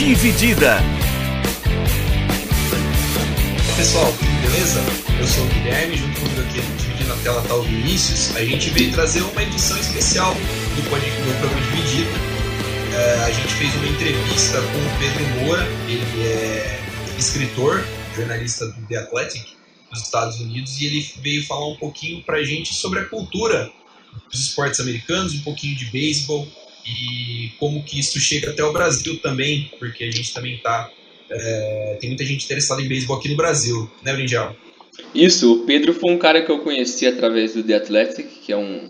Dividida. Pessoal, beleza? Eu sou o Guilherme, junto comigo aqui Dividindo na tela tá o Vinícius. A gente veio trazer uma edição especial do, do programa Dividido. É, a gente fez uma entrevista com o Pedro Moura, ele é escritor, jornalista do The Athletic dos Estados Unidos, e ele veio falar um pouquinho pra gente sobre a cultura dos esportes americanos, um pouquinho de beisebol e como que isso chega até o Brasil também, porque a gente também tá é, tem muita gente interessada em beisebol aqui no Brasil, né, Brinjal? Isso, o Pedro foi um cara que eu conheci através do The Athletic, que é um.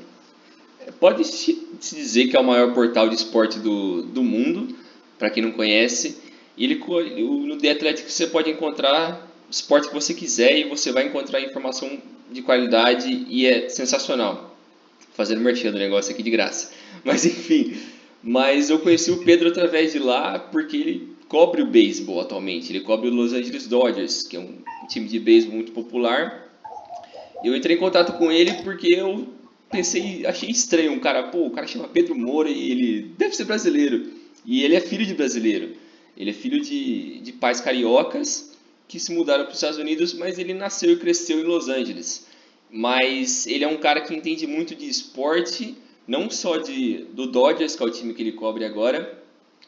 Pode se dizer que é o maior portal de esporte do, do mundo, para quem não conhece. Ele, no The Athletic você pode encontrar esporte que você quiser e você vai encontrar informação de qualidade e é sensacional fazendo merchan do negócio aqui de graça. Mas enfim, mas eu conheci o Pedro através de lá porque ele cobre o beisebol atualmente. Ele cobre o Los Angeles Dodgers, que é um time de beisebol muito popular. Eu entrei em contato com ele porque eu pensei, achei estranho um cara, pô, o cara chama Pedro Moura e ele deve ser brasileiro. E ele é filho de brasileiro. Ele é filho de, de pais cariocas que se mudaram para os Estados Unidos, mas ele nasceu e cresceu em Los Angeles mas ele é um cara que entende muito de esporte, não só de, do Dodgers, que é o time que ele cobre agora,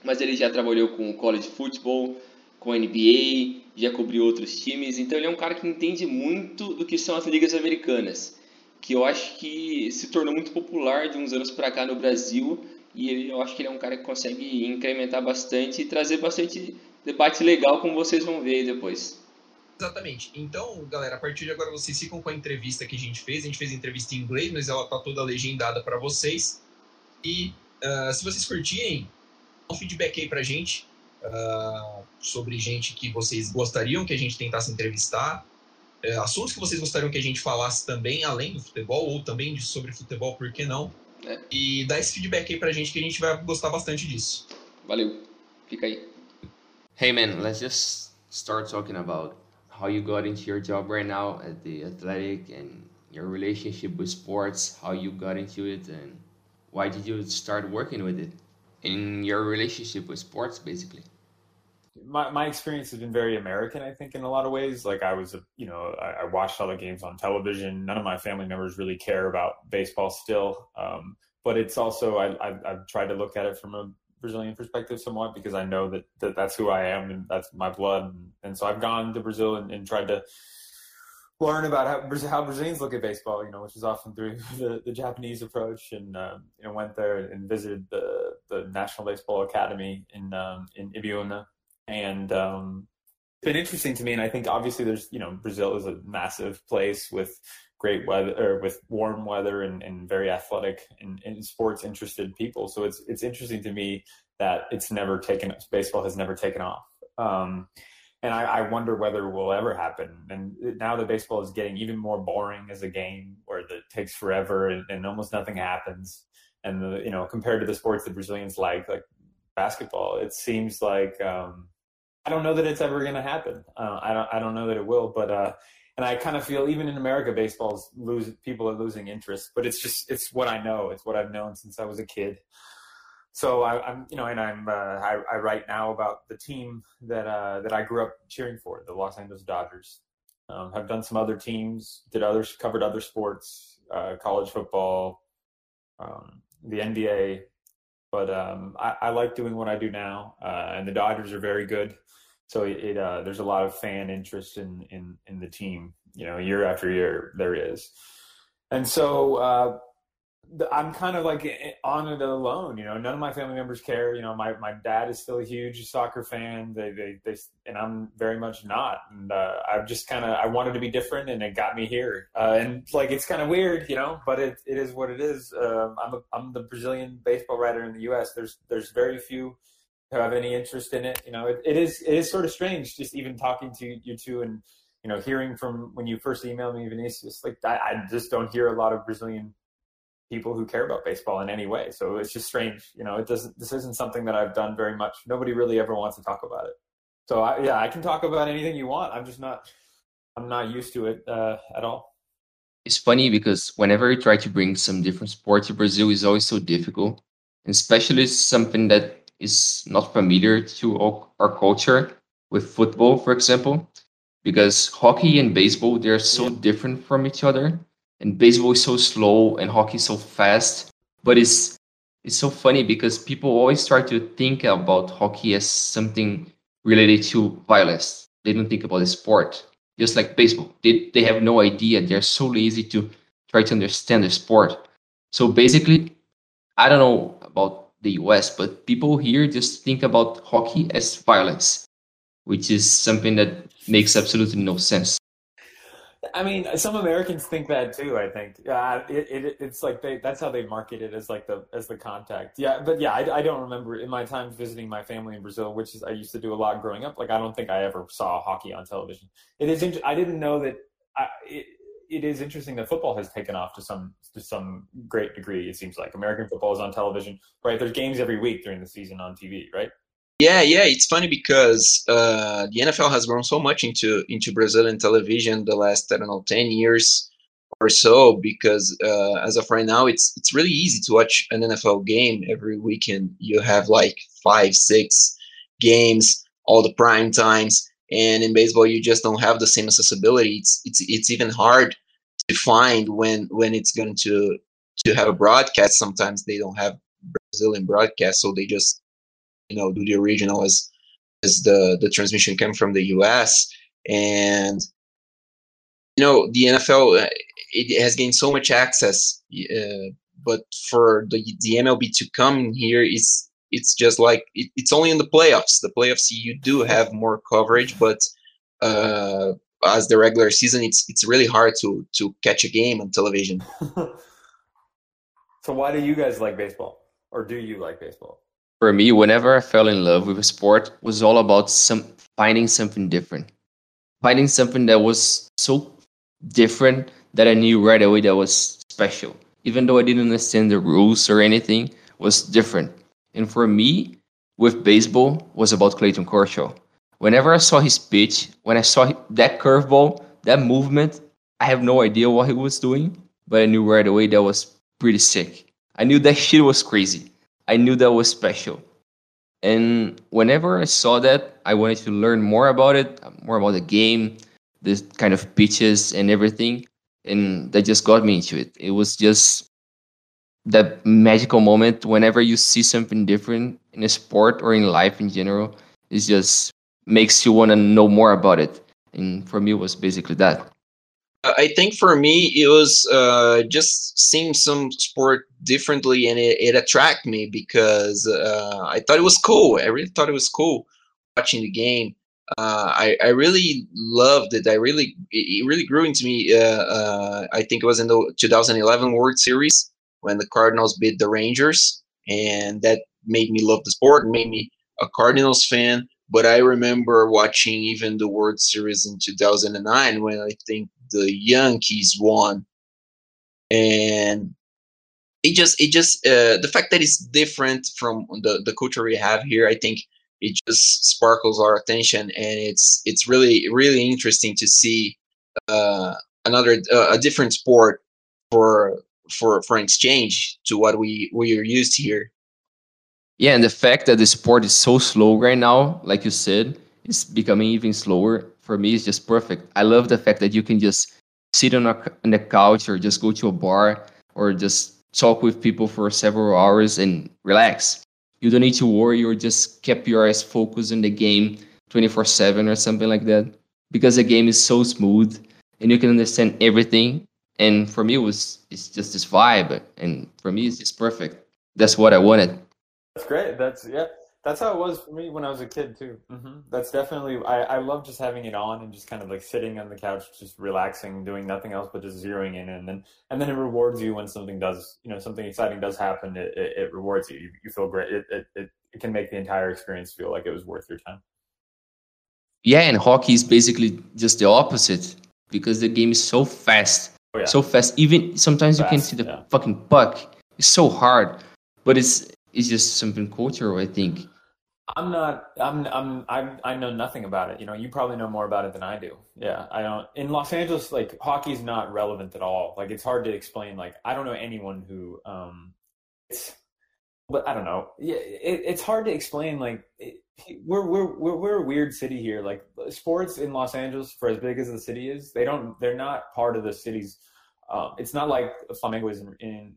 mas ele já trabalhou com o college football, com a NBA, já cobriu outros times, então ele é um cara que entende muito do que são as ligas americanas, que eu acho que se tornou muito popular de uns anos para cá no Brasil, e ele, eu acho que ele é um cara que consegue incrementar bastante e trazer bastante debate legal, como vocês vão ver depois. Exatamente. Então, galera, a partir de agora vocês ficam com a entrevista que a gente fez. A gente fez a entrevista em inglês, mas ela tá toda legendada para vocês. E uh, se vocês curtirem, dá um feedback aí pra gente uh, sobre gente que vocês gostariam que a gente tentasse entrevistar. Uh, assuntos que vocês gostariam que a gente falasse também, além do futebol, ou também de, sobre futebol, por que não? É. E dá esse feedback aí pra gente que a gente vai gostar bastante disso. Valeu. Fica aí. Hey man, let's just start talking about how you got into your job right now at the athletic and your relationship with sports how you got into it and why did you start working with it in your relationship with sports basically my, my experience has been very American, I think, in a lot of ways. Like I was, you know, I, I watched all the games on television. None of my family members really care about baseball still. Um, but it's also, I, I've tried to look at it from a Brazilian perspective somewhat because I know that, that that's who I am and that's my blood. And, so I've gone to Brazil and, and tried to learn about how, how Brazilians look at baseball, you know, which is often through the, the Japanese approach. And um, you know, went there and visited the the National Baseball Academy in um, in Ibiúna, and um, it's been interesting to me. And I think obviously there's you know Brazil is a massive place with great weather or with warm weather and, and very athletic and, and, sports interested people. So it's it's interesting to me that it's never taken baseball has never taken off. Um, and I, I, wonder whether it will ever happen. And now that baseball is getting even more boring as a game, where it takes forever and, and almost nothing happens. And the you know compared to the sports that Brazilians like, like basketball, it seems like um, I don't know that it's ever going to happen. Uh, I don't I don't know that it will, but uh, and I kind of feel even in America, baseball's lose people are losing interest. But it's just it's what I know. It's what I've known since I was a kid. So I, am you know, and I'm uh, I, I, write now about the team that uh, that I grew up cheering for, the Los Angeles Dodgers. Um, have done some other teams, did others covered other sports, uh, college football, um, the NBA. But um, I, I, like doing what I do now, uh, and the Dodgers are very good so it, uh, there's a lot of fan interest in, in in the team. You know, year after year there is, and so uh, I'm kind of like on it alone. You know, none of my family members care. You know, my, my dad is still a huge soccer fan. They they, they and I'm very much not. And uh, I've just kind of I wanted to be different, and it got me here. Uh, and like it's kind of weird, you know, but it it is what it is. Um, I'm a, I'm the Brazilian baseball writer in the U.S. There's there's very few who have any interest in it. You know, it, it is it is sort of strange just even talking to you two and you know hearing from when you first emailed me Vinicius. Like I, I just don't hear a lot of Brazilian people who care about baseball in any way. So it's just strange. You know, it doesn't. This isn't something that I've done very much. Nobody really ever wants to talk about it. So I, yeah, I can talk about anything you want. I'm just not. I'm not used to it uh, at all. It's funny because whenever you try to bring some different sport to Brazil, it's always so difficult, especially something that is not familiar to our, our culture with football, for example, because hockey and baseball they're so different from each other, and baseball is so slow and hockey is so fast. But it's it's so funny because people always try to think about hockey as something related to violence. They don't think about the sport, just like baseball. They they have no idea. They're so lazy to try to understand the sport. So basically, I don't know about the US, but people here just think about hockey as violence, which is something that makes absolutely no sense. I mean, some Americans think that too. I think uh, it, it, it's like they that's how they market it as like the as the contact. Yeah, but yeah, I, I don't remember in my time visiting my family in Brazil, which is I used to do a lot growing up. Like I don't think I ever saw hockey on television. It is. I didn't know that. I, it, it is interesting that football has taken off to some to some great degree. It seems like American football is on television, right? There's games every week during the season on TV, right? Yeah, yeah, it's funny because uh, the NFL has grown so much into into Brazilian television the last I don't know ten years or so. Because uh, as of right now, it's it's really easy to watch an NFL game every weekend. You have like five, six games, all the prime times, and in baseball, you just don't have the same accessibility. It's it's it's even hard to find when when it's going to to have a broadcast. Sometimes they don't have Brazilian broadcast, so they just you know do the original as as the the transmission came from the U.S. and you know the NFL uh, it has gained so much access, uh, but for the the MLB to come here is it's just like it, it's only in the playoffs. The playoffs you do have more coverage, but uh, as the regular season, it's it's really hard to to catch a game on television. so why do you guys like baseball, or do you like baseball? For me, whenever I fell in love with a sport, was all about some finding something different, finding something that was so different that I knew right away that was special. Even though I didn't understand the rules or anything, was different. And for me, with baseball, was about Clayton Kershaw whenever I saw his pitch, when I saw that curveball, that movement, I have no idea what he was doing, but I knew right away that was pretty sick. I knew that shit was crazy. I knew that was special. And whenever I saw that, I wanted to learn more about it, more about the game, this kind of pitches and everything. And that just got me into it. It was just that magical moment whenever you see something different in a sport or in life in general. It's just makes you want to know more about it. And for me, it was basically that. I think for me, it was uh, just seeing some sport differently, and it, it attracted me because uh, I thought it was cool. I really thought it was cool watching the game. Uh, I, I really loved it. I really it really grew into me. Uh, uh, I think it was in the 2011 World Series when the Cardinals beat the Rangers, and that made me love the sport made me a Cardinals fan. But I remember watching even the World Series in 2009 when I think the Yankees won, and it just it just uh, the fact that it's different from the the culture we have here. I think it just sparkles our attention, and it's it's really really interesting to see uh, another uh, a different sport for for for exchange to what we we are used here. Yeah, and the fact that the sport is so slow right now, like you said, it's becoming even slower. For me, it's just perfect. I love the fact that you can just sit on a on the couch or just go to a bar or just talk with people for several hours and relax. You don't need to worry or just keep your eyes focused on the game 24/7 or something like that because the game is so smooth and you can understand everything. And for me, it was it's just this vibe, and for me, it's just perfect. That's what I wanted. That's great. That's yeah. That's how it was for me when I was a kid too. Mm-hmm. That's definitely I, I love just having it on and just kind of like sitting on the couch, just relaxing, doing nothing else but just zeroing in, and then and then it rewards you when something does, you know, something exciting does happen. It, it, it rewards you. you. You feel great. It, it it it can make the entire experience feel like it was worth your time. Yeah, and hockey is basically just the opposite because the game is so fast, oh, yeah. so fast. Even sometimes fast, you can't see the yeah. fucking puck. It's so hard, but it's it's just something cultural, I think. I'm not. I'm. I'm. I. I know nothing about it. You know, you probably know more about it than I do. Yeah, I don't. In Los Angeles, like hockey's not relevant at all. Like it's hard to explain. Like I don't know anyone who. Um, it's but I don't know. Yeah, it, it's hard to explain. Like it, we're, we're we're we're a weird city here. Like sports in Los Angeles, for as big as the city is, they don't they're not part of the city's. Um, it's not like Flamengo is in in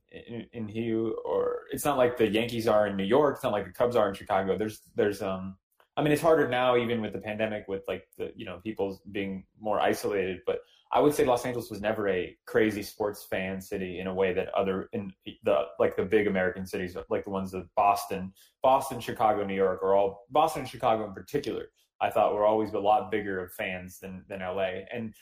in, in or it's not like the Yankees are in New York. It's not like the Cubs are in Chicago. There's there's um. I mean, it's harder now, even with the pandemic, with like the you know people being more isolated. But I would say Los Angeles was never a crazy sports fan city in a way that other in the like the big American cities, like the ones of Boston, Boston, Chicago, New York, are all Boston and Chicago in particular. I thought were always a lot bigger of fans than than LA. And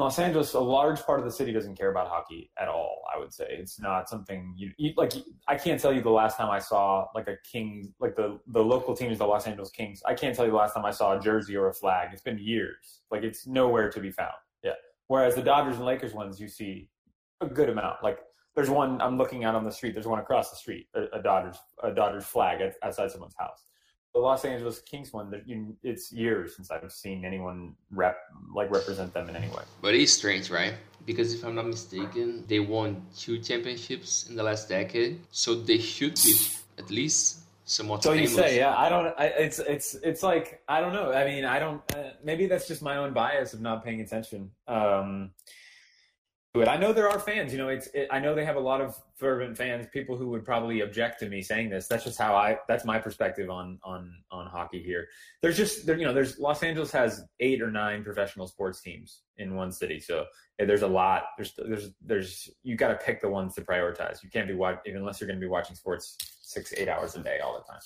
Los Angeles, a large part of the city doesn't care about hockey at all. I would say it's not something you, you like. I can't tell you the last time I saw like a Kings, like the the local team is the Los Angeles Kings. I can't tell you the last time I saw a jersey or a flag. It's been years. Like it's nowhere to be found. Yeah. Whereas the Dodgers and Lakers ones, you see a good amount. Like there's one I'm looking out on the street. There's one across the street, a, a Dodgers a Dodgers flag outside someone's house. The Los Angeles Kings one, that you it's years since I've seen anyone rep like represent them in any way. But it's strange, right? Because if I'm not mistaken, they won two championships in the last decade, so they should be at least somewhat. So famous. you say, yeah. I don't. I, it's it's it's like I don't know. I mean, I don't. Uh, maybe that's just my own bias of not paying attention. Um, but I know there are fans. You know, it's. It, I know they have a lot of fervent fans. People who would probably object to me saying this. That's just how I. That's my perspective on on on hockey here. There's just there. You know, there's Los Angeles has eight or nine professional sports teams in one city. So there's a lot. There's there's there's you got to pick the ones to prioritize. You can't be watching unless you're going to be watching sports six eight hours a day all the time.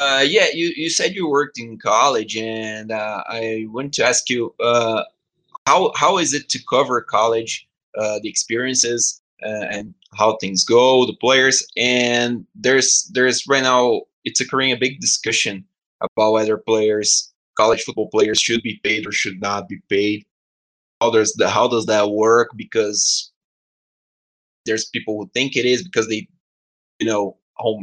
Uh, yeah, you, you said you worked in college, and uh, I want to ask you uh, how how is it to cover college, uh, the experiences, uh, and how things go, the players, and there's there's right now it's occurring a big discussion about whether players, college football players, should be paid or should not be paid. How does the how does that work? Because there's people who think it is because they, you know,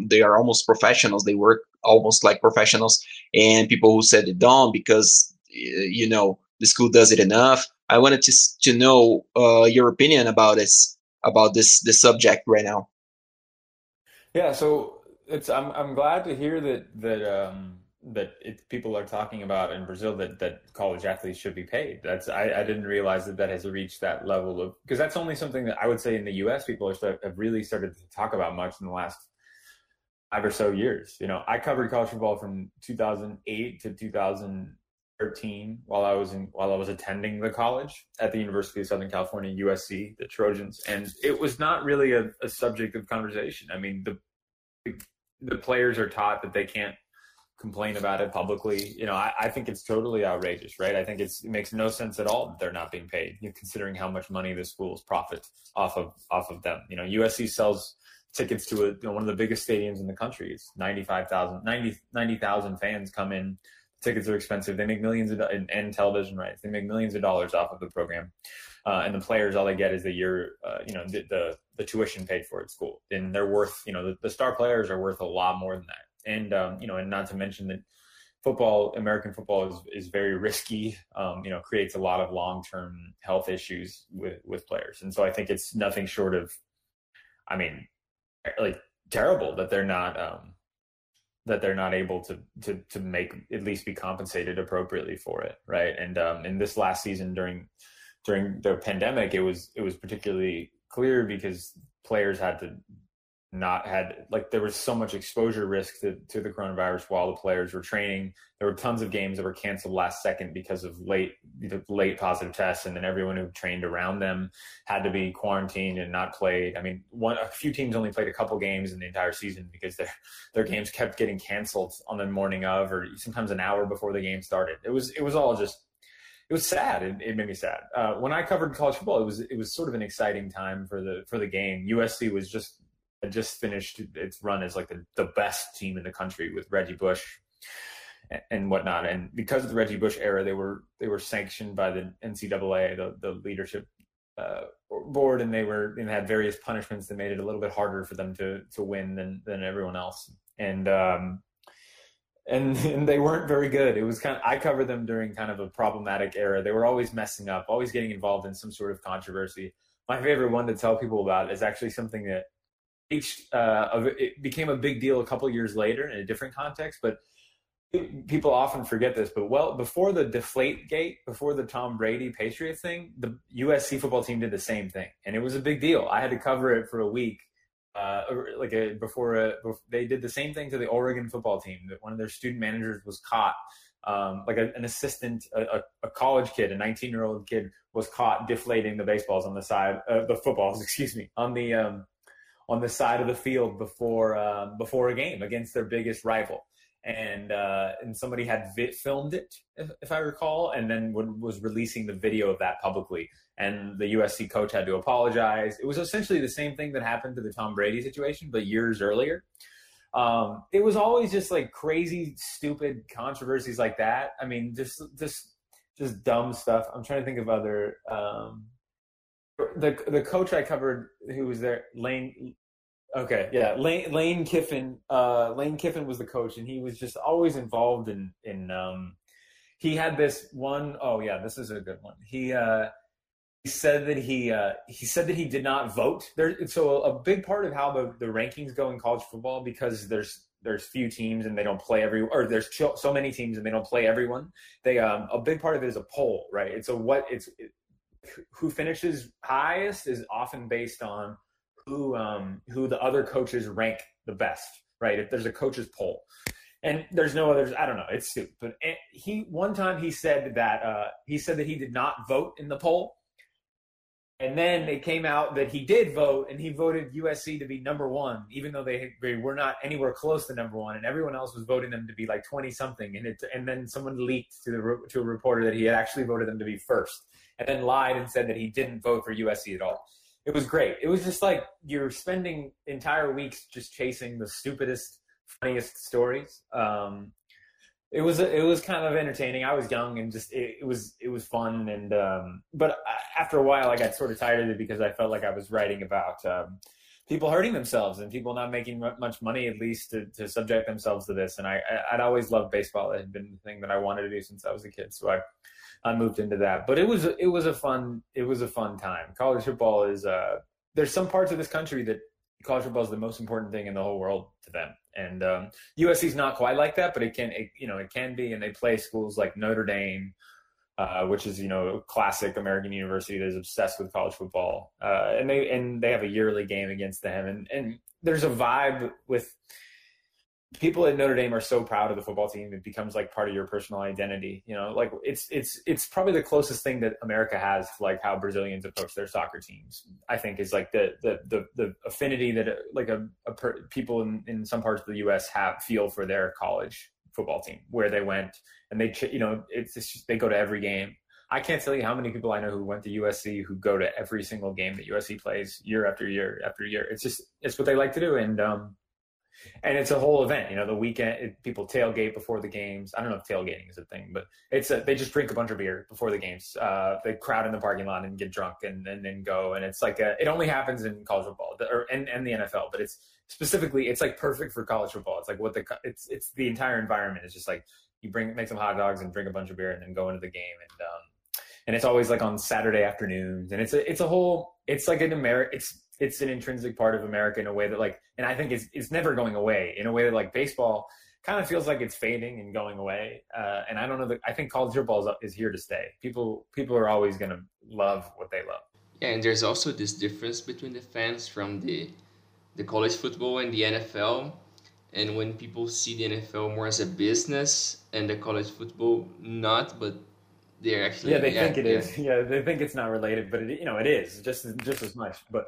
they are almost professionals they work almost like professionals and people who said it don't because you know the school does it enough i wanted to to know uh, your opinion about this about this this subject right now yeah so it's i'm i'm glad to hear that that um that it, people are talking about in Brazil that, that college athletes should be paid. That's I, I didn't realize that that has reached that level of because that's only something that I would say in the U.S. people are have really started to talk about much in the last five or so years. You know, I covered college football from 2008 to 2013 while I was in while I was attending the college at the University of Southern California, USC, the Trojans, and it was not really a, a subject of conversation. I mean, the the players are taught that they can't complain about it publicly. You know, I, I think it's totally outrageous, right? I think it makes no sense at all that they're not being paid, you know, considering how much money the schools profit off of off of them. You know, USC sells tickets to a, you know, one of the biggest stadiums in the country. It's 95,000, 90, 90,000 fans come in. Tickets are expensive. They make millions of and, and television rights. They make millions of dollars off of the program, uh, and the players all they get is the year, uh, you know, the, the, the tuition paid for at school, and they're worth, you know, the, the star players are worth a lot more than that. And um, you know, and not to mention that football, American football is, is very risky. Um, you know, creates a lot of long term health issues with with players, and so I think it's nothing short of, I mean, like terrible that they're not um, that they're not able to to to make at least be compensated appropriately for it, right? And um, in this last season during during the pandemic, it was it was particularly clear because players had to not had like there was so much exposure risk to, to the coronavirus while the players were training. There were tons of games that were canceled last second because of late late positive tests, and then everyone who trained around them had to be quarantined and not played. I mean, one a few teams only played a couple games in the entire season because their their games kept getting canceled on the morning of, or sometimes an hour before the game started. It was it was all just it was sad. It, it made me sad. Uh, when I covered college football, it was it was sort of an exciting time for the for the game. USC was just just finished its run as like the, the best team in the country with Reggie Bush and, whatnot. And because of the Reggie Bush era, they were they were sanctioned by the NCAA, the the leadership uh, board, and they were and had various punishments that made it a little bit harder for them to to win than than everyone else. And um, and, and they weren't very good. It was kind of, I covered them during kind of a problematic era. They were always messing up, always getting involved in some sort of controversy. My favorite one to tell people about is actually something that reached uh, it became a big deal a couple years later in a different context, but people often forget this. But well, before the Deflate Gate, before the Tom Brady Patriot thing, the USC football team did the same thing, and it was a big deal. I had to cover it for a week. Uh, like a, before, a, before they did the same thing to the Oregon football team. That one of their student managers was caught um, like a, an assistant, a, a, college kid, a 19 year old kid was caught deflating the baseballs on the side, uh, the footballs, excuse me, on the um, on the side of the field before uh, before a game against their biggest rival. And uh, and somebody had vi- filmed it, if, if, I recall, and then was releasing the video of that publicly. And the USC coach had to apologize. It was essentially the same thing that happened to the Tom Brady situation, but years earlier. Um, it was always just like crazy, stupid controversies like that. I mean, just just just dumb stuff. I'm trying to think of other. Um, the the coach I covered who was there, Lane. Okay, yeah, Lane Lane Kiffin. Uh, Lane Kiffin was the coach, and he was just always involved in in. Um, he had this one oh yeah, this is a good one. He uh, he said that he uh, he said that he did not vote. There, so a big part of how the, the rankings go in college football because there's there's few teams and they don't play every or there's so many teams and they don't play everyone. They um, a big part of it is a poll, right? It's a what it's it, who finishes highest is often based on who um, who the other coaches rank the best, right? If there's a coaches poll. And there's no others. I don't know. It's stupid. But he one time he said that uh, he said that he did not vote in the poll, and then it came out that he did vote, and he voted USC to be number one, even though they, they were not anywhere close to number one, and everyone else was voting them to be like twenty something. And it, and then someone leaked to the to a reporter that he had actually voted them to be first, and then lied and said that he didn't vote for USC at all. It was great. It was just like you're spending entire weeks just chasing the stupidest, funniest stories. Um, it was it was kind of entertaining. I was young and just it, it was it was fun and um, but after a while I got sort of tired of it because I felt like I was writing about um, people hurting themselves and people not making much money at least to, to subject themselves to this. And I I'd always loved baseball. It had been the thing that I wanted to do since I was a kid. So I I moved into that. But it was it was a fun it was a fun time. College football is uh there's some parts of this country that college football is the most important thing in the whole world to them. And um, USC is not quite like that, but it can, it, you know, it can be. And they play schools like Notre Dame, uh, which is you know classic American university that is obsessed with college football. Uh, and they and they have a yearly game against them. And and there's a vibe with people at Notre Dame are so proud of the football team. It becomes like part of your personal identity. You know, like it's it's it's probably the closest thing that America has to like how Brazilians approach their soccer teams. I think is like the the the, the affinity that like a, a per, people in, in some parts of the U.S. have feel for their college football team where they went and they you know it's, just, they go to every game. I can't tell you how many people I know who went to USC who go to every single game that USC plays year after year after year. It's just it's what they like to do and. um and it's a whole event. You know, the weekend it, people tailgate before the games. I don't know if tailgating is a thing, but it's a, they just drink a bunch of beer before the games. Uh, they crowd in the parking lot and get drunk and, and then go. And it's like a, it only happens in college football or and, and the NFL, but it's specifically it's like perfect for college football. It's like what the it's it's the entire environment is just like you bring make some hot dogs and drink a bunch of beer and then go into the game and um and it's always like on Saturday afternoons and it's a it's a whole it's like an American it's it's an intrinsic part of America in a way that like, and I think it's it's never going away in a way that like baseball kind of feels like it's fading and going away. Uh, and I don't know that I think college football is, is here to stay. People people are always going to love what they love. Yeah, and there's also this difference between the fans from the the college football and the NFL. And when people see the NFL more as a business and the college football not, but they're actually yeah they yeah, think it yeah. is. yeah. they think it's not related, but it, you know it is just just as much. But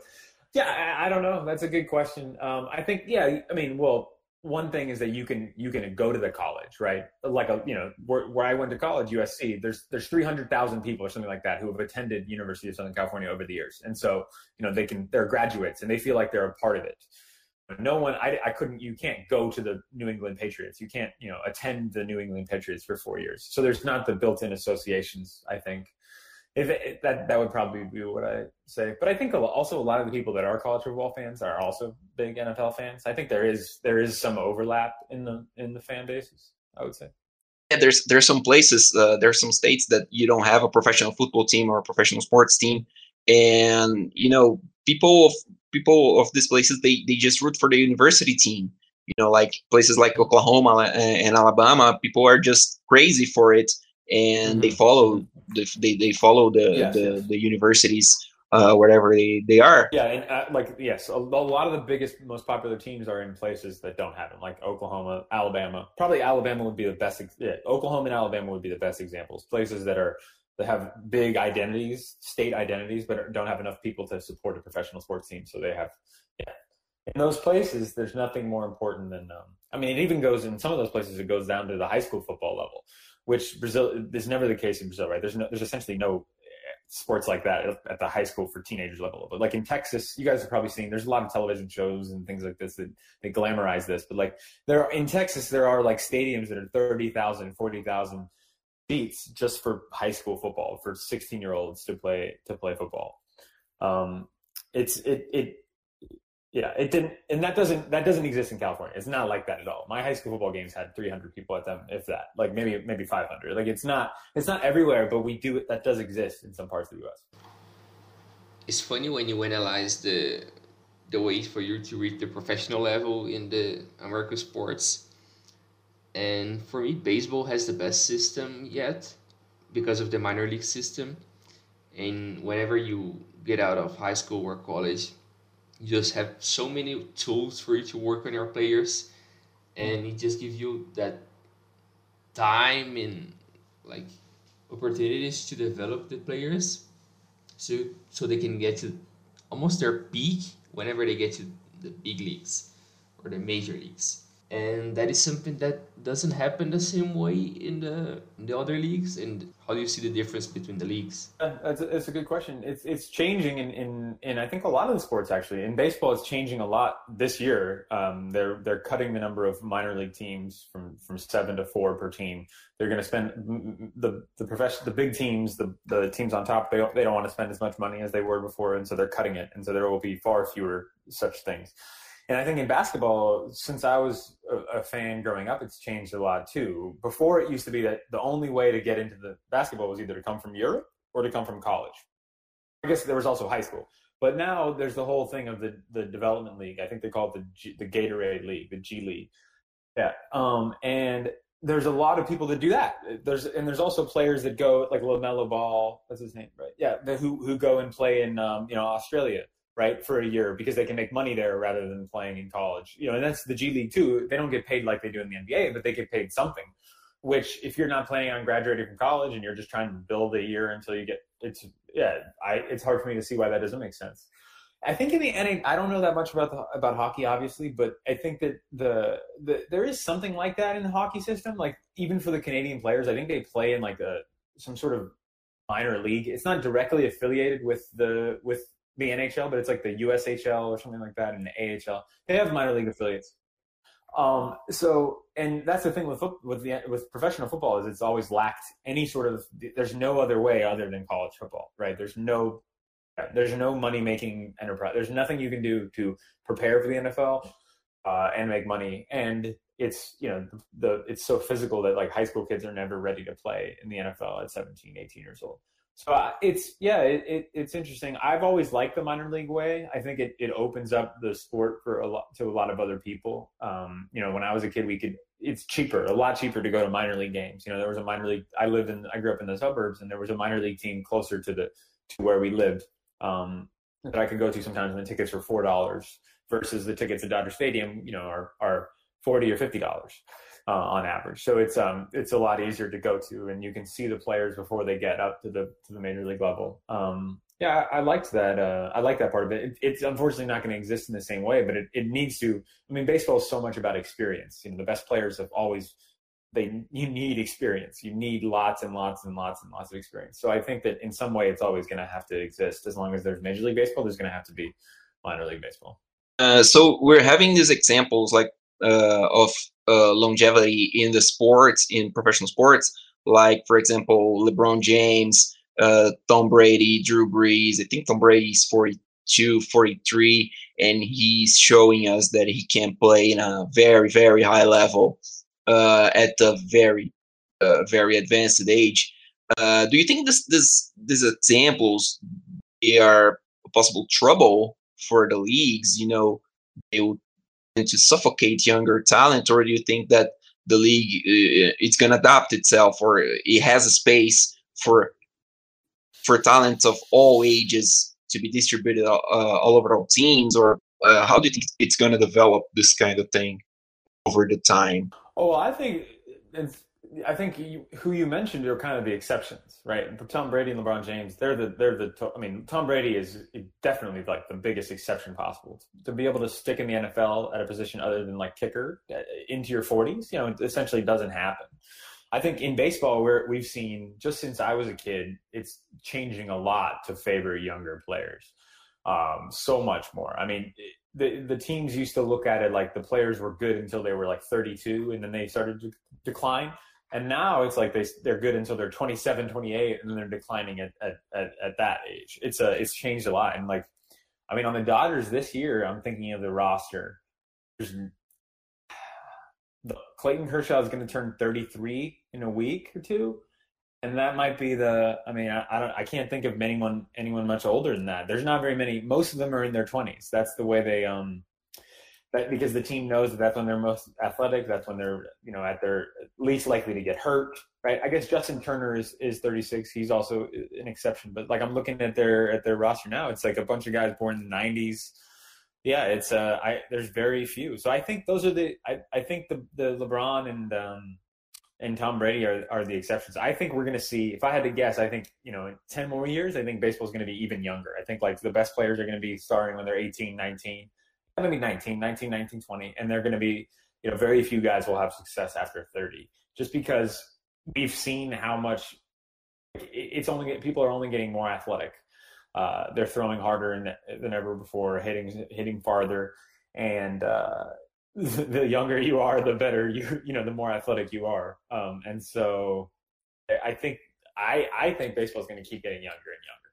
yeah, I, I, don't know. That's a good question. Um, I think, yeah, I mean, well, one thing is that you can you can go to the college, right? Like a you know where, where I went to college, USC. There's there's three hundred thousand people or something like that who have attended University of Southern California over the years, and so you know they can they're graduates and they feel like they're a part of it. No one, I, I couldn't. You can't go to the New England Patriots. You can't you know attend the New England Patriots for four years. So there's not the built-in associations. I think if it, that that would probably be what I say. But I think also a lot of the people that are college football fans are also big NFL fans. I think there is there is some overlap in the in the fan bases. I would say. Yeah, there's there's some places, uh, there's some states that you don't have a professional football team or a professional sports team, and you know people of people of these places they they just root for the university team. You know, like places like Oklahoma and Alabama, people are just crazy for it, and mm-hmm. they follow the, they they follow the yes, the, yes. the universities uh, wherever they, they are. Yeah, and uh, like yes, a, a, lot of the biggest, most popular teams are in places that don't have them, like Oklahoma, Alabama. Probably Alabama would be the best. Yeah, Oklahoma and Alabama would be the best examples. Places that are that have big identities, state identities, but don't have enough people to support a professional sports team. So they have, yeah. In those places, there's nothing more important than. Um, I mean, it even goes in some of those places. It goes down to the high school football level, which Brazil is never the case in Brazil, right? There's no, there's essentially no sports like that at the high school for teenagers level. But like in Texas, you guys have probably seen there's a lot of television shows and things like this that they glamorize this. But like there are, in Texas, there are like stadiums that are 30,000, 40,000 seats just for high school football for 16 year olds to play to play football. Um, it's it it yeah, it didn't, and that doesn't that doesn't exist in California. It's not like that at all. My high school football games had 300 people at them, if that. Like maybe maybe 500. Like it's not it's not everywhere, but we do that does exist in some parts of the U.S. It's funny when you analyze the the ways for you to reach the professional level in the American sports. And for me, baseball has the best system yet because of the minor league system. And whenever you get out of high school or college, you just have so many tools for you to work on your players and it just gives you that time and like opportunities to develop the players so so they can get to almost their peak whenever they get to the big leagues or the major leagues and that is something that doesn't happen the same way in the in the other leagues. And how do you see the difference between the leagues? Uh, that's, a, that's a good question. It's it's changing in, in in i think a lot of the sports actually. In baseball it's changing a lot this year. Um, they're they're cutting the number of minor league teams from from seven to four per team. They're going to spend the the profession the big teams the the teams on top they they don't want to spend as much money as they were before and so they're cutting it. And so there will be far fewer such things and I think in basketball, since I was a, a, fan growing up, it's changed a lot too. Before it used to be that the only way to get into the basketball was either to come from Europe or to come from college. I guess there was also high school. But now there's the whole thing of the, the development league. I think they call it the, G, the Gatorade League, the G League. Yeah. Um, and there's a lot of people that do that. There's and there's also players that go like LaMelo Ball, That's his name, right? Yeah, the, who who go and play in um, you know Australia right, for a year because they can make money there rather than playing in college. You know, and that's the G League too. They don't get paid like they do in the NBA, but they get paid something. Which, if you're not planning on graduating from college and you're just trying to build a year until you get, it's yeah, I it's hard for me to see why that doesn't make sense. I think in the end, I don't know that much about the, about hockey, obviously, but I think that the, the there is something like that in the hockey system. Like even for the Canadian players, I think they play in like a some sort of minor league. It's not directly affiliated with the with the NHL, but it's like the USHL or something like that, and the AHL. They have minor league affiliates. Um, so, and that's the thing with with the with professional football is it's always lacked any sort of. There's no other way other than college football, right? There's no there's no money making enterprise. There's nothing you can do to prepare for the NFL uh, and make money. And it's you know the, the it's so physical that like high school kids are never ready to play in the NFL at 17, 18 years old. So uh, it's yeah, it, it, it's interesting. I've always liked the minor league way. I think it, it opens up the sport for a lot to a lot of other people. Um, you know, when I was a kid, we could it's cheaper, a lot cheaper to go to minor league games. You know, there was a minor league. I lived in, I grew up in the suburbs, and there was a minor league team closer to the to where we lived um, that I could go to sometimes, and the tickets were four dollars versus the tickets at Dodger Stadium. You know, are are forty or fifty dollars uh, on average. So it's um it's a lot easier to go to, and you can see the players before they get up to the to the major league level. Um, yeah, I, I liked that. Uh, I like that part of it. it it's unfortunately not going to exist in the same way, but it, it needs to. I mean, baseball is so much about experience. You know, the best players have always they you need experience. You need lots and lots and lots and lots of experience. So I think that in some way it's always going to have to exist. As long as there's Major League Baseball, there's going to have to be minor league baseball. Uh, so we're having these examples like of uh, longevity in the sports, in professional sports, like, for example, LeBron James, uh, Tom Brady, Drew Brees. I think Tom Brady's 42, 43, and he's showing us that he can play in a very, very high level uh, at a very, uh, very advanced age. Uh, do you think this, this, these examples they are possible trouble for the leagues, you know, they would to suffocate younger talent, or do you think that the league uh, it's going to adapt itself, or it has a space for for talents of all ages to be distributed uh, all over all teams, or uh, how do you think it's going to develop this kind of thing over the time? Oh, I think I think you, who you mentioned are kind of the exceptions, right? Tom Brady and LeBron James, they're the they're the. I mean, Tom Brady is definitely like the biggest exception possible to be able to stick in the NFL at a position other than like kicker uh, into your 40s. You know, it essentially doesn't happen. I think in baseball, where we've seen just since I was a kid, it's changing a lot to favor younger players. Um, so much more. I mean, the the teams used to look at it like the players were good until they were like 32, and then they started to decline and now it's like they they're good until they're 27 28 and then they're declining at, at, at, at, that age. It's a it's changed a lot. And like i mean on the dodgers this year i'm thinking of the roster. There's the, clayton kershaw is going to turn 33 in a week or two. And that might be the i mean I, I don't i can't think of anyone anyone much older than that. There's not very many most of them are in their 20s that's the way they um that because the team knows that that's when they're most athletic. That's when they're you know at their least likely to get hurt. Right. I guess Justin Turner is is 36. He's also an exception. But like I'm looking at their at their roster now, it's like a bunch of guys born in the 90s. Yeah, it's uh, I there's very few. So I think those are the I, I think the the LeBron and um and Tom Brady are, are the exceptions. I think we're going to see, if I had to guess, I think, you know, in 10 more years, I think baseball is going to be even younger. I think like the best players are going to be starting when they're 18, 19 going to be 19, 19, 19, 20, and they're going to be, you know, very few guys will have success after 30, just because we've seen how much it's only people are only getting more athletic. Uh, they're throwing harder than, ever before, hitting hitting farther, and uh, the younger you are, the better you you know, the more athletic you are. Um, and so, I think I I think baseball is going to keep getting younger and younger.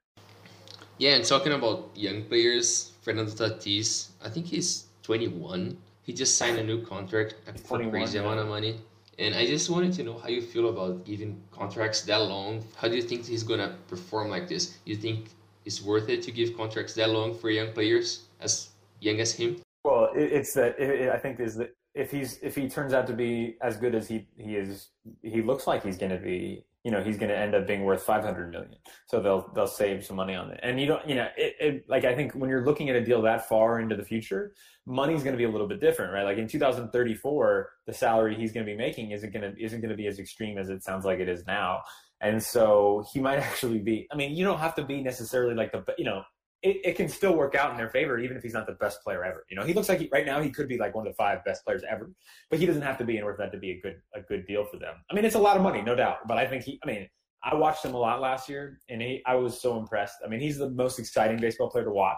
Yeah, and talking about young players, Fernando Tatis, I think he's 21. He just signed a new contract for a crazy yeah. amount of money. And I just wanted to know how you feel about giving contracts that long. How do you think he's gonna perform like this? You think it's worth it to give contracts that long for young players as young as him? Well, it's that it, I think is that if he's if he turns out to be as good as he he is, he looks like he's going to be you know he's going to end up being worth 500 million. So they'll they'll save some money on it. And you don't you know it, it like i think when you're looking at a deal that far into the future money's going to be a little bit different right? Like in 2034 the salary he's going to be making isn't going to isn't going to be as extreme as it sounds like it is now. And so he might actually be i mean you don't have to be necessarily like the you know it, it can still work out in their favor, even if he's not the best player ever. You know, he looks like he, right now he could be like one of the five best players ever, but he doesn't have to be in order for that to be a good a good deal for them. I mean, it's a lot of money, no doubt, but I think he. I mean, I watched him a lot last year, and he, I was so impressed. I mean, he's the most exciting baseball player to watch.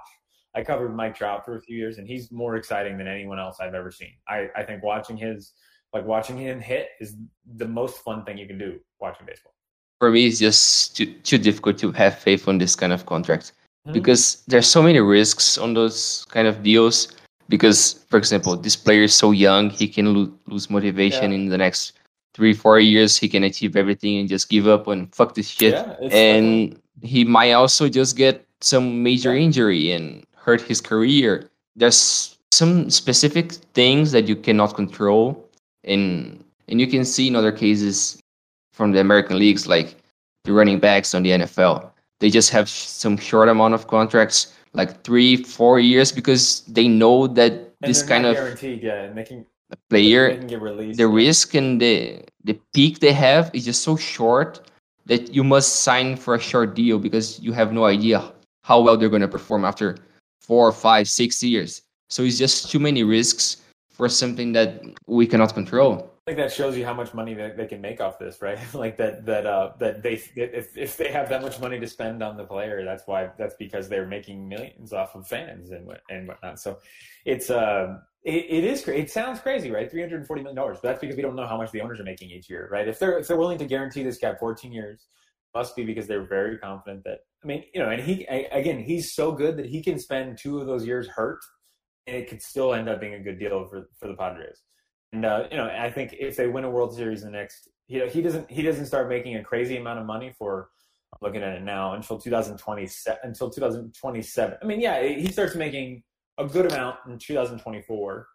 I covered Mike Trout for a few years, and he's more exciting than anyone else I've ever seen. I, I think watching his like watching him hit is the most fun thing you can do watching baseball. For me, it's just too, too difficult to have faith on this kind of contract. Hmm. because there's so many risks on those kind of deals. Because, for example, this player is so young, he can lo- lose motivation yeah. in the next three, four years. He can achieve everything and just give up and fuck this shit. Yeah, and he might also just get some major yeah. injury and hurt his career. There's some specific things that you cannot control, and and you can see in other cases from the American leagues, like the running backs on the NFL they just have some short amount of contracts, like three, four years, because they know that and this kind of guaranteed, yeah, and they can player, they get released, the risk and the the peak they have is just so short that you must sign for a short deal because you have no idea how well they're going to perform after four, five, six years. So it's just too many risks for something that we cannot control that shows you how much money they, they can make off this, right? like that that uh that they if if they have that much money to spend on the player, that's why that's because they're making millions off of fans and what and whatnot. So it's uh it, it is it sounds crazy, right? Three hundred forty million dollars, but that's because we don't know how much the owners are making each year, right? If they're if they're willing to guarantee this guy fourteen years, must be because they're very confident that I mean, you know, and he again, he's so good that he can spend two of those years hurt, and it could still end up being a good deal for for the Padres. And uh, you know, I think if they win a World Series in the next, you know, he doesn't he doesn't start making a crazy amount of money for looking at it now until 2027 until 2027 i mean yeah he starts making a good amount in 2024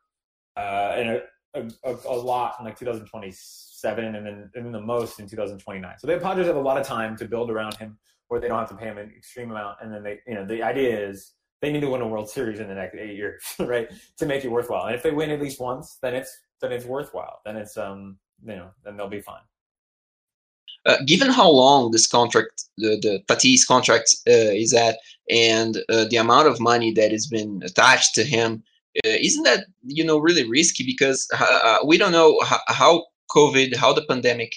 uh, and a, a, a, lot in like 2027 and then and the most in 2029 so the padres have a lot of time to build around him where they don't have to pay him an extreme amount and then they you know the idea is they need to win a world series in the next eight years right to make it worthwhile. And if they win at least once then it's then it's worthwhile then it's um you know then they'll be fine uh, given how long this contract, the, the Tatis contract uh, is at, and uh, the amount of money that has been attached to him, uh, isn't that you know really risky? Because uh, we don't know how COVID, how the pandemic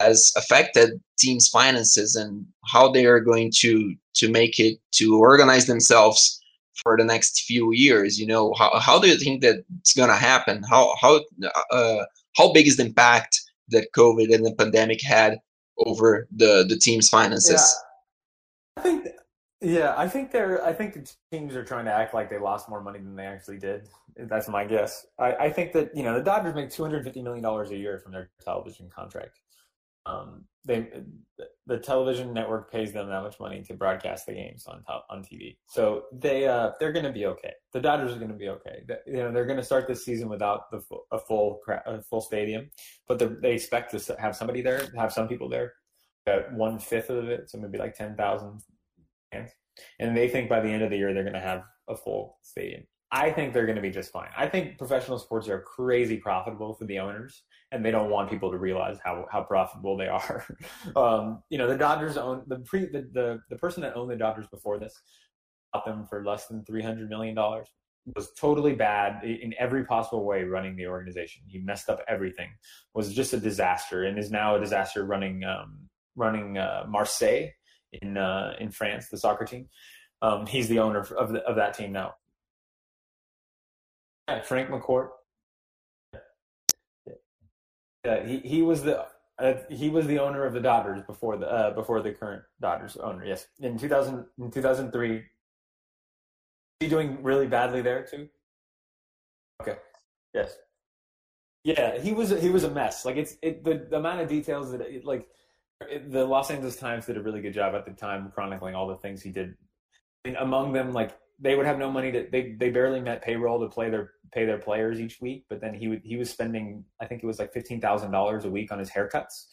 has affected teams' finances and how they are going to to make it to organize themselves for the next few years. You know, how, how do you think that it's gonna happen? How how uh, how big is the impact that COVID and the pandemic had over the the team's finances. Yeah. I think yeah, I think they're I think the teams are trying to act like they lost more money than they actually did. That's my guess. I, I think that, you know, the Dodgers make two hundred fifty million dollars a year from their television contract. Um, they the television network pays them that much money to broadcast the games on top on TV. So they uh, they're going to be okay. The Dodgers are going to be okay. They, you know they're going to start this season without the a full a full stadium, but they expect to have somebody there, have some people there, at one fifth of it, so maybe like ten thousand fans, and they think by the end of the year they're going to have a full stadium. I think they're going to be just fine. I think professional sports are crazy profitable for the owners, and they don't want people to realize how, how profitable they are. um, you know, the Dodgers own the pre the, the the person that owned the Dodgers before this bought them for less than three hundred million dollars. Was totally bad in every possible way running the organization. He messed up everything. Was just a disaster, and is now a disaster running um, running uh, Marseille in uh, in France, the soccer team. Um, he's the owner of the, of that team now. Frank McCourt. Yeah, he, he was the uh, he was the owner of the Dodgers before the uh, before the current Dodgers owner. Yes, in two thousand in two thousand three. He doing really badly there too. Okay. Yes. Yeah, he was he was a mess. Like it's it the, the amount of details that it, like the Los Angeles Times did a really good job at the time chronicling all the things he did. And among them, like they would have no money to they they barely met payroll to play their pay their players each week. But then he would he was spending I think it was like fifteen thousand dollars a week on his haircuts.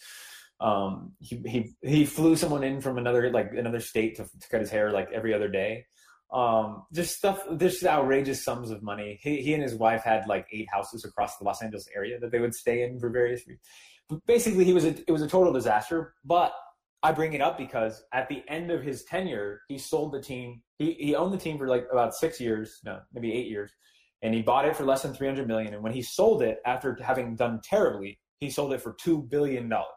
Um, he he he flew someone in from another like another state to, to cut his hair like every other day. Um, just stuff, just outrageous sums of money. He he and his wife had like eight houses across the Los Angeles area that they would stay in for various reasons basically he was a, it was a total disaster. But I bring it up because at the end of his tenure, he sold the team. He he owned the team for like about six years, no, maybe eight years, and he bought it for less than three hundred million. And when he sold it, after having done terribly, he sold it for two billion dollars.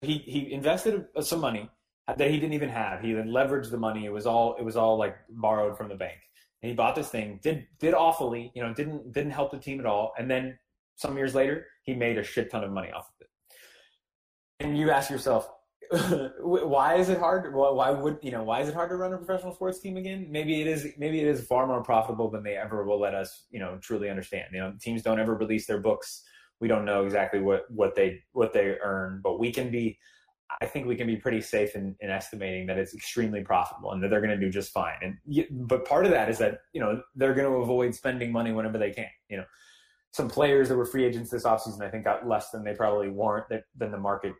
He he invested some money that he didn't even have. He then leveraged the money. It was all it was all like borrowed from the bank. And he bought this thing, did did awfully, you know, didn't didn't help the team at all. And then some years later, he made a shit ton of money off of it. And you ask yourself, why is it hard? Why would you know? Why is it hard to run a professional sports team again? Maybe it is. Maybe it is far more profitable than they ever will let us, you know, truly understand. You know, teams don't ever release their books. We don't know exactly what what they what they earn, but we can be. I think we can be pretty safe in, in estimating that it's extremely profitable and that they're going to do just fine. And but part of that is that you know they're going to avoid spending money whenever they can. You know, some players that were free agents this offseason, I think, got less than they probably warrant than the market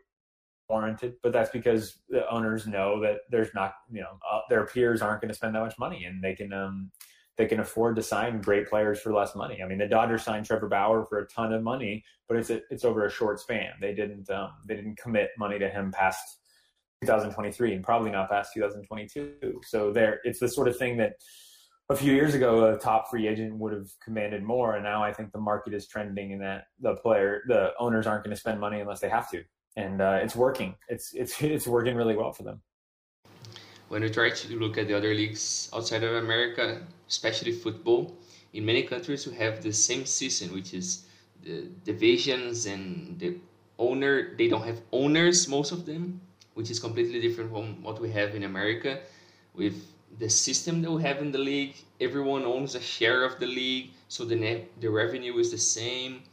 warranted. But that's because the owners know that there's not, you know, uh, their peers aren't going to spend that much money, and they can um, they can afford to sign great players for less money. I mean, the Dodgers signed Trevor Bauer for a ton of money, but it's a, it's over a short span. They didn't um, they didn't commit money to him past 2023 and probably not past 2022. So there, it's the sort of thing that a few years ago, a top free agent would have commanded more, and now I think the market is trending in that the player, the owners aren't going to spend money unless they have to, and uh, it's working. It's it's it's working really well for them. When we try to look at the other leagues outside of America, especially football, in many countries we have the same season, which is the divisions and the owner. They don't have owners, most of them, which is completely different from what we have in America, with the system that we have in the league, everyone owns a share of the league, so the net, the revenue is the same,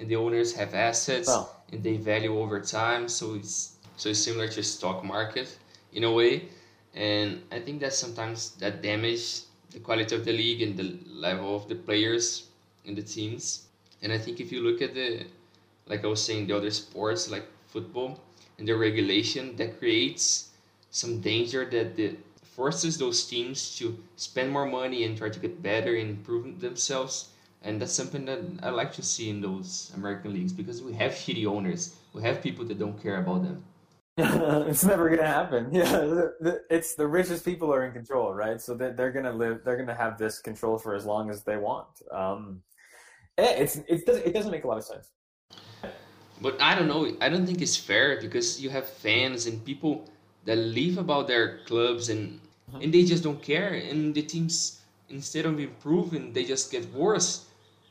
and the owners have assets and they value over time. So it's So it's similar to stock market in a way, and I think that sometimes that damage the quality of the league and the level of the players and the teams. And I think if you look at the, like I was saying, the other sports like football and the regulation that creates some danger that the forces those teams to spend more money and try to get better and improve themselves. And that's something that I like to see in those American leagues because we have shitty owners. We have people that don't care about them. it's never gonna happen. Yeah, it's the richest people are in control, right? So they're gonna live, they're gonna have this control for as long as they want. Um, eh, it's it doesn't it doesn't make a lot of sense. But I don't know. I don't think it's fair because you have fans and people that live about their clubs and mm-hmm. and they just don't care. And the teams instead of improving, they just get worse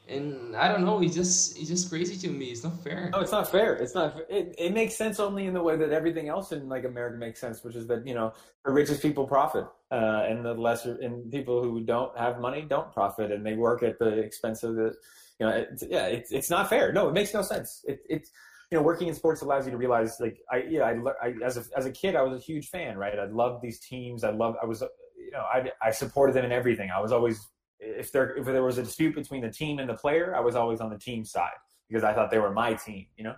and I don't know. It's just it's just crazy to me. It's not fair. No, it's not fair. It's not. It, it makes sense only in the way that everything else in like America makes sense, which is that you know the richest people profit, uh, and the lesser and people who don't have money don't profit, and they work at the expense of the, you know, it's, yeah, it's it's not fair. No, it makes no sense. It, it's you know, working in sports allows you to realize like I yeah I, I as a as a kid I was a huge fan, right? I loved these teams. I loved I was you know I I supported them in everything. I was always if there if there was a dispute between the team and the player, I was always on the team side because I thought they were my team, you know.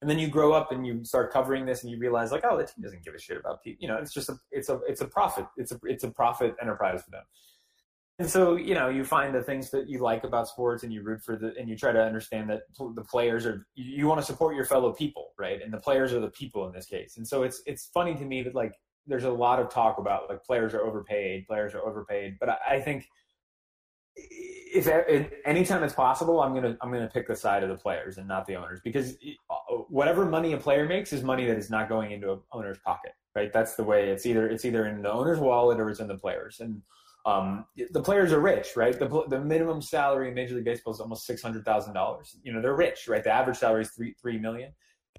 And then you grow up and you start covering this and you realize like, oh, the team doesn't give a shit about people. You know, it's just a it's a it's a profit. It's a it's a profit enterprise for them. And so, you know, you find the things that you like about sports and you root for the, and you try to understand that the players are, you, want to support your fellow people, right? And the players are the people in this case. And so it's, it's funny to me that like, there's a lot of talk about like players are overpaid, players are overpaid. But I, I think if, anytime it's possible, I'm gonna I'm gonna pick the side of the players and not the owners because whatever money a player makes is money that is not going into an owner's pocket, right? That's the way it's either it's either in the owner's wallet or it's in the players. And um, the players are rich, right? The the minimum salary in Major League Baseball is almost six hundred thousand dollars. You know, they're rich, right? The average salary is three three million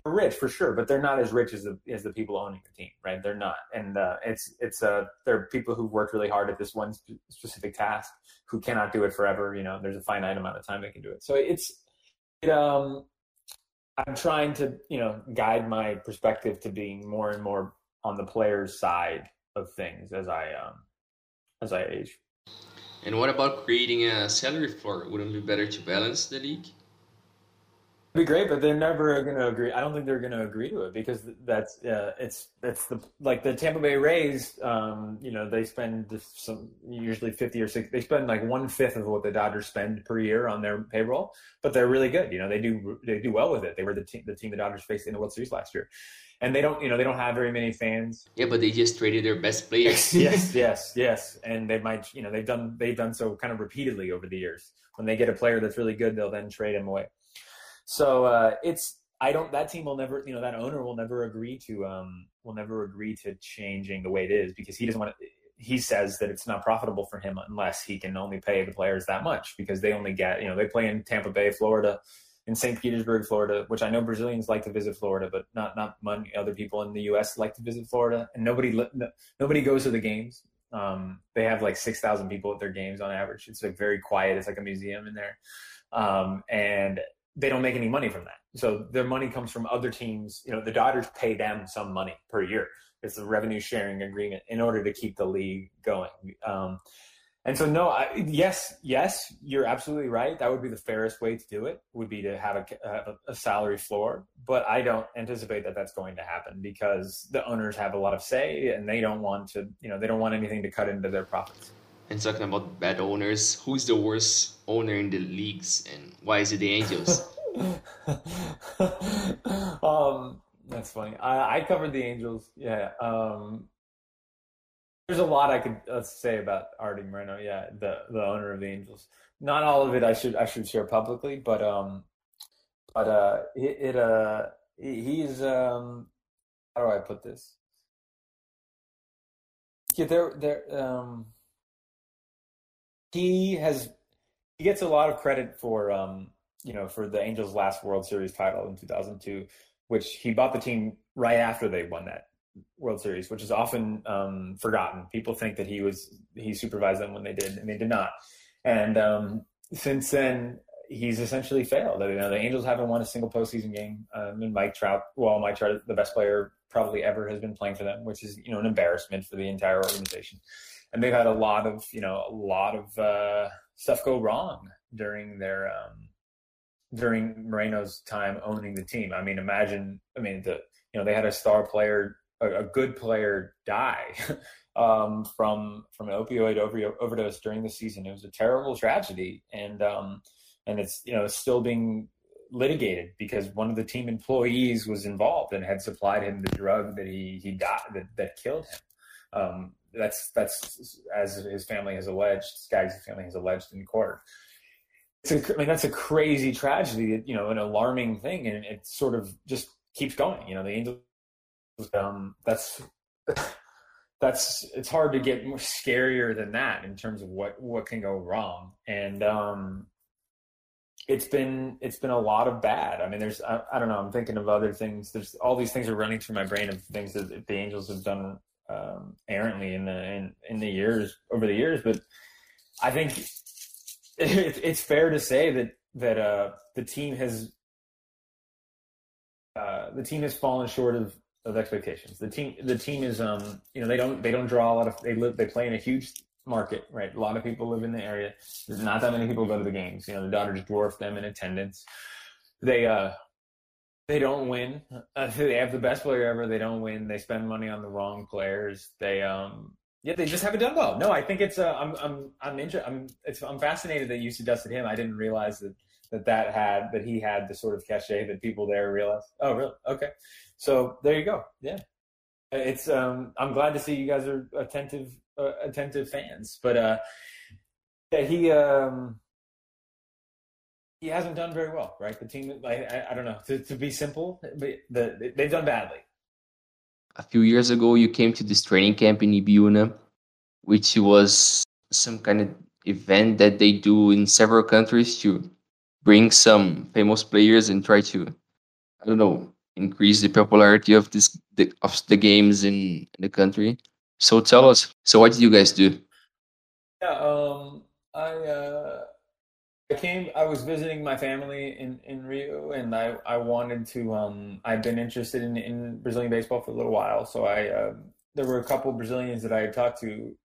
rich for sure, but they're not as rich as the as the people owning the team, right? They're not, and uh, it's it's uh they're people who've worked really hard at this one specific task who cannot do it forever. You know, there's a finite amount of time they can do it. So it's it um I'm trying to you know guide my perspective to being more and more on the player's side of things as I um as I age. And what about creating a salary floor? Wouldn't it be better to balance the league? Be great, but they're never going to agree. I don't think they're going to agree to it because that's uh, it's it's the like the Tampa Bay Rays. Um, you know, they spend some usually fifty or sixty. They spend like one fifth of what the Dodgers spend per year on their payroll, but they're really good. You know, they do they do well with it. They were the team the team the Dodgers faced in the World Series last year, and they don't you know they don't have very many fans. Yeah, but they just traded their best players. yes, yes, yes, and they might you know they've done they've done so kind of repeatedly over the years. When they get a player that's really good, they'll then trade him away. So uh, it's I don't that team will never you know that owner will never agree to um will never agree to changing the way it is because he doesn't want to he says that it's not profitable for him unless he can only pay the players that much because they only get you know they play in Tampa Bay, Florida, in St. Petersburg, Florida, which I know Brazilians like to visit Florida, but not not many other people in the U.S. like to visit Florida, and nobody nobody goes to the games. Um, they have like six thousand people at their games on average. It's like very quiet. It's like a museum in there, um, and they don't make any money from that. So their money comes from other teams. You know, the Dodgers pay them some money per year. It's a revenue sharing agreement in order to keep the league going. Um, and so, no, I, yes, yes, you're absolutely right. That would be the fairest way to do it. Would be to have a, a, a salary floor, but I don't anticipate that that's going to happen because the owners have a lot of say, and they don't want to, you know, they don't want anything to cut into their profits. And talking about bad owners, who's the worst owner in the leagues, and why is it the Angels? um, that's funny. I, I covered the Angels. Yeah. Um, there's a lot I could uh, say about Arte Moreno. Yeah, the the owner of the Angels. Not all of it I should I should share publicly, but um, but uh, it, it uh, he's um, how do I put this? Yeah, there there um he has he gets a lot of credit for um, you know for the Angels' last World Series title in 2002, which he bought the team right after they won that World Series, which is often um, forgotten. People think that he was he supervised them when they did, and they did not. And um, since then, he's essentially failed. You know, the Angels haven't won a single postseason game. Um, and Mike Trout, well, Mike Trout, the best player probably ever has been playing for them, which is you know an embarrassment for the entire organization. And they've had a lot of you know a lot of uh, stuff go wrong during their um, during Moreno's time owning the team. I mean, imagine. I mean, the you know they had a star player, a, a good player, die. um, from from an opioid over, overdose during the season. It was a terrible tragedy, and um, and it's you know still being litigated because one of the team employees was involved and had supplied him the drug that he he died that, that killed him. Um, that's that's as his family has alleged. Skaggs' family has alleged in court. It's a, I mean that's a crazy tragedy, you know, an alarming thing, and it sort of just keeps going. You know, the Angels. Um, that's that's it's hard to get more scarier than that in terms of what what can go wrong and um it's been it's been a lot of bad i mean there's I, I, don't know i'm thinking of other things there's all these things are running through my brain of things that the angels have done um errantly in the in, in the years over the years but i think it, it's fair to say that that uh the team has uh, the team has fallen short of of expectations. The team, the team is, um, you know, they don't, they don't draw a lot of, they live, they play in a huge market, right? A lot of people live in the area. Not that many people go to the games. You know, the Dodgers dwarf them in attendance. They, uh, they don't win. Uh, they have the best player ever. They don't win. They spend money on the wrong players. They, um, yeah, they just haven't done well. No, I think it's, uh, I'm, I'm, I'm interested. I'm, it's, I'm fascinated that you suggested him. I didn't realize that, that that had, that he had the sort of cachet that people there realized. Oh, really? Okay. So there you go. Yeah, it's. Um, I'm glad to see you guys are attentive, uh, attentive fans. But uh, yeah, he um, he hasn't done very well, right? The team, I, I, I don't know. To, to be simple, the, they've done badly. A few years ago, you came to this training camp in Ibiúna, which was some kind of event that they do in several countries to bring some famous players and try to, I don't know, increase the popularity of this the, of the games in, in the country. So tell us. So what did you guys do? Yeah, um, I uh, I came. I was visiting my family in, in Rio, and I, I wanted to. Um, I've been interested in, in Brazilian baseball for a little while, so I uh, there were a couple Brazilians that I had talked to,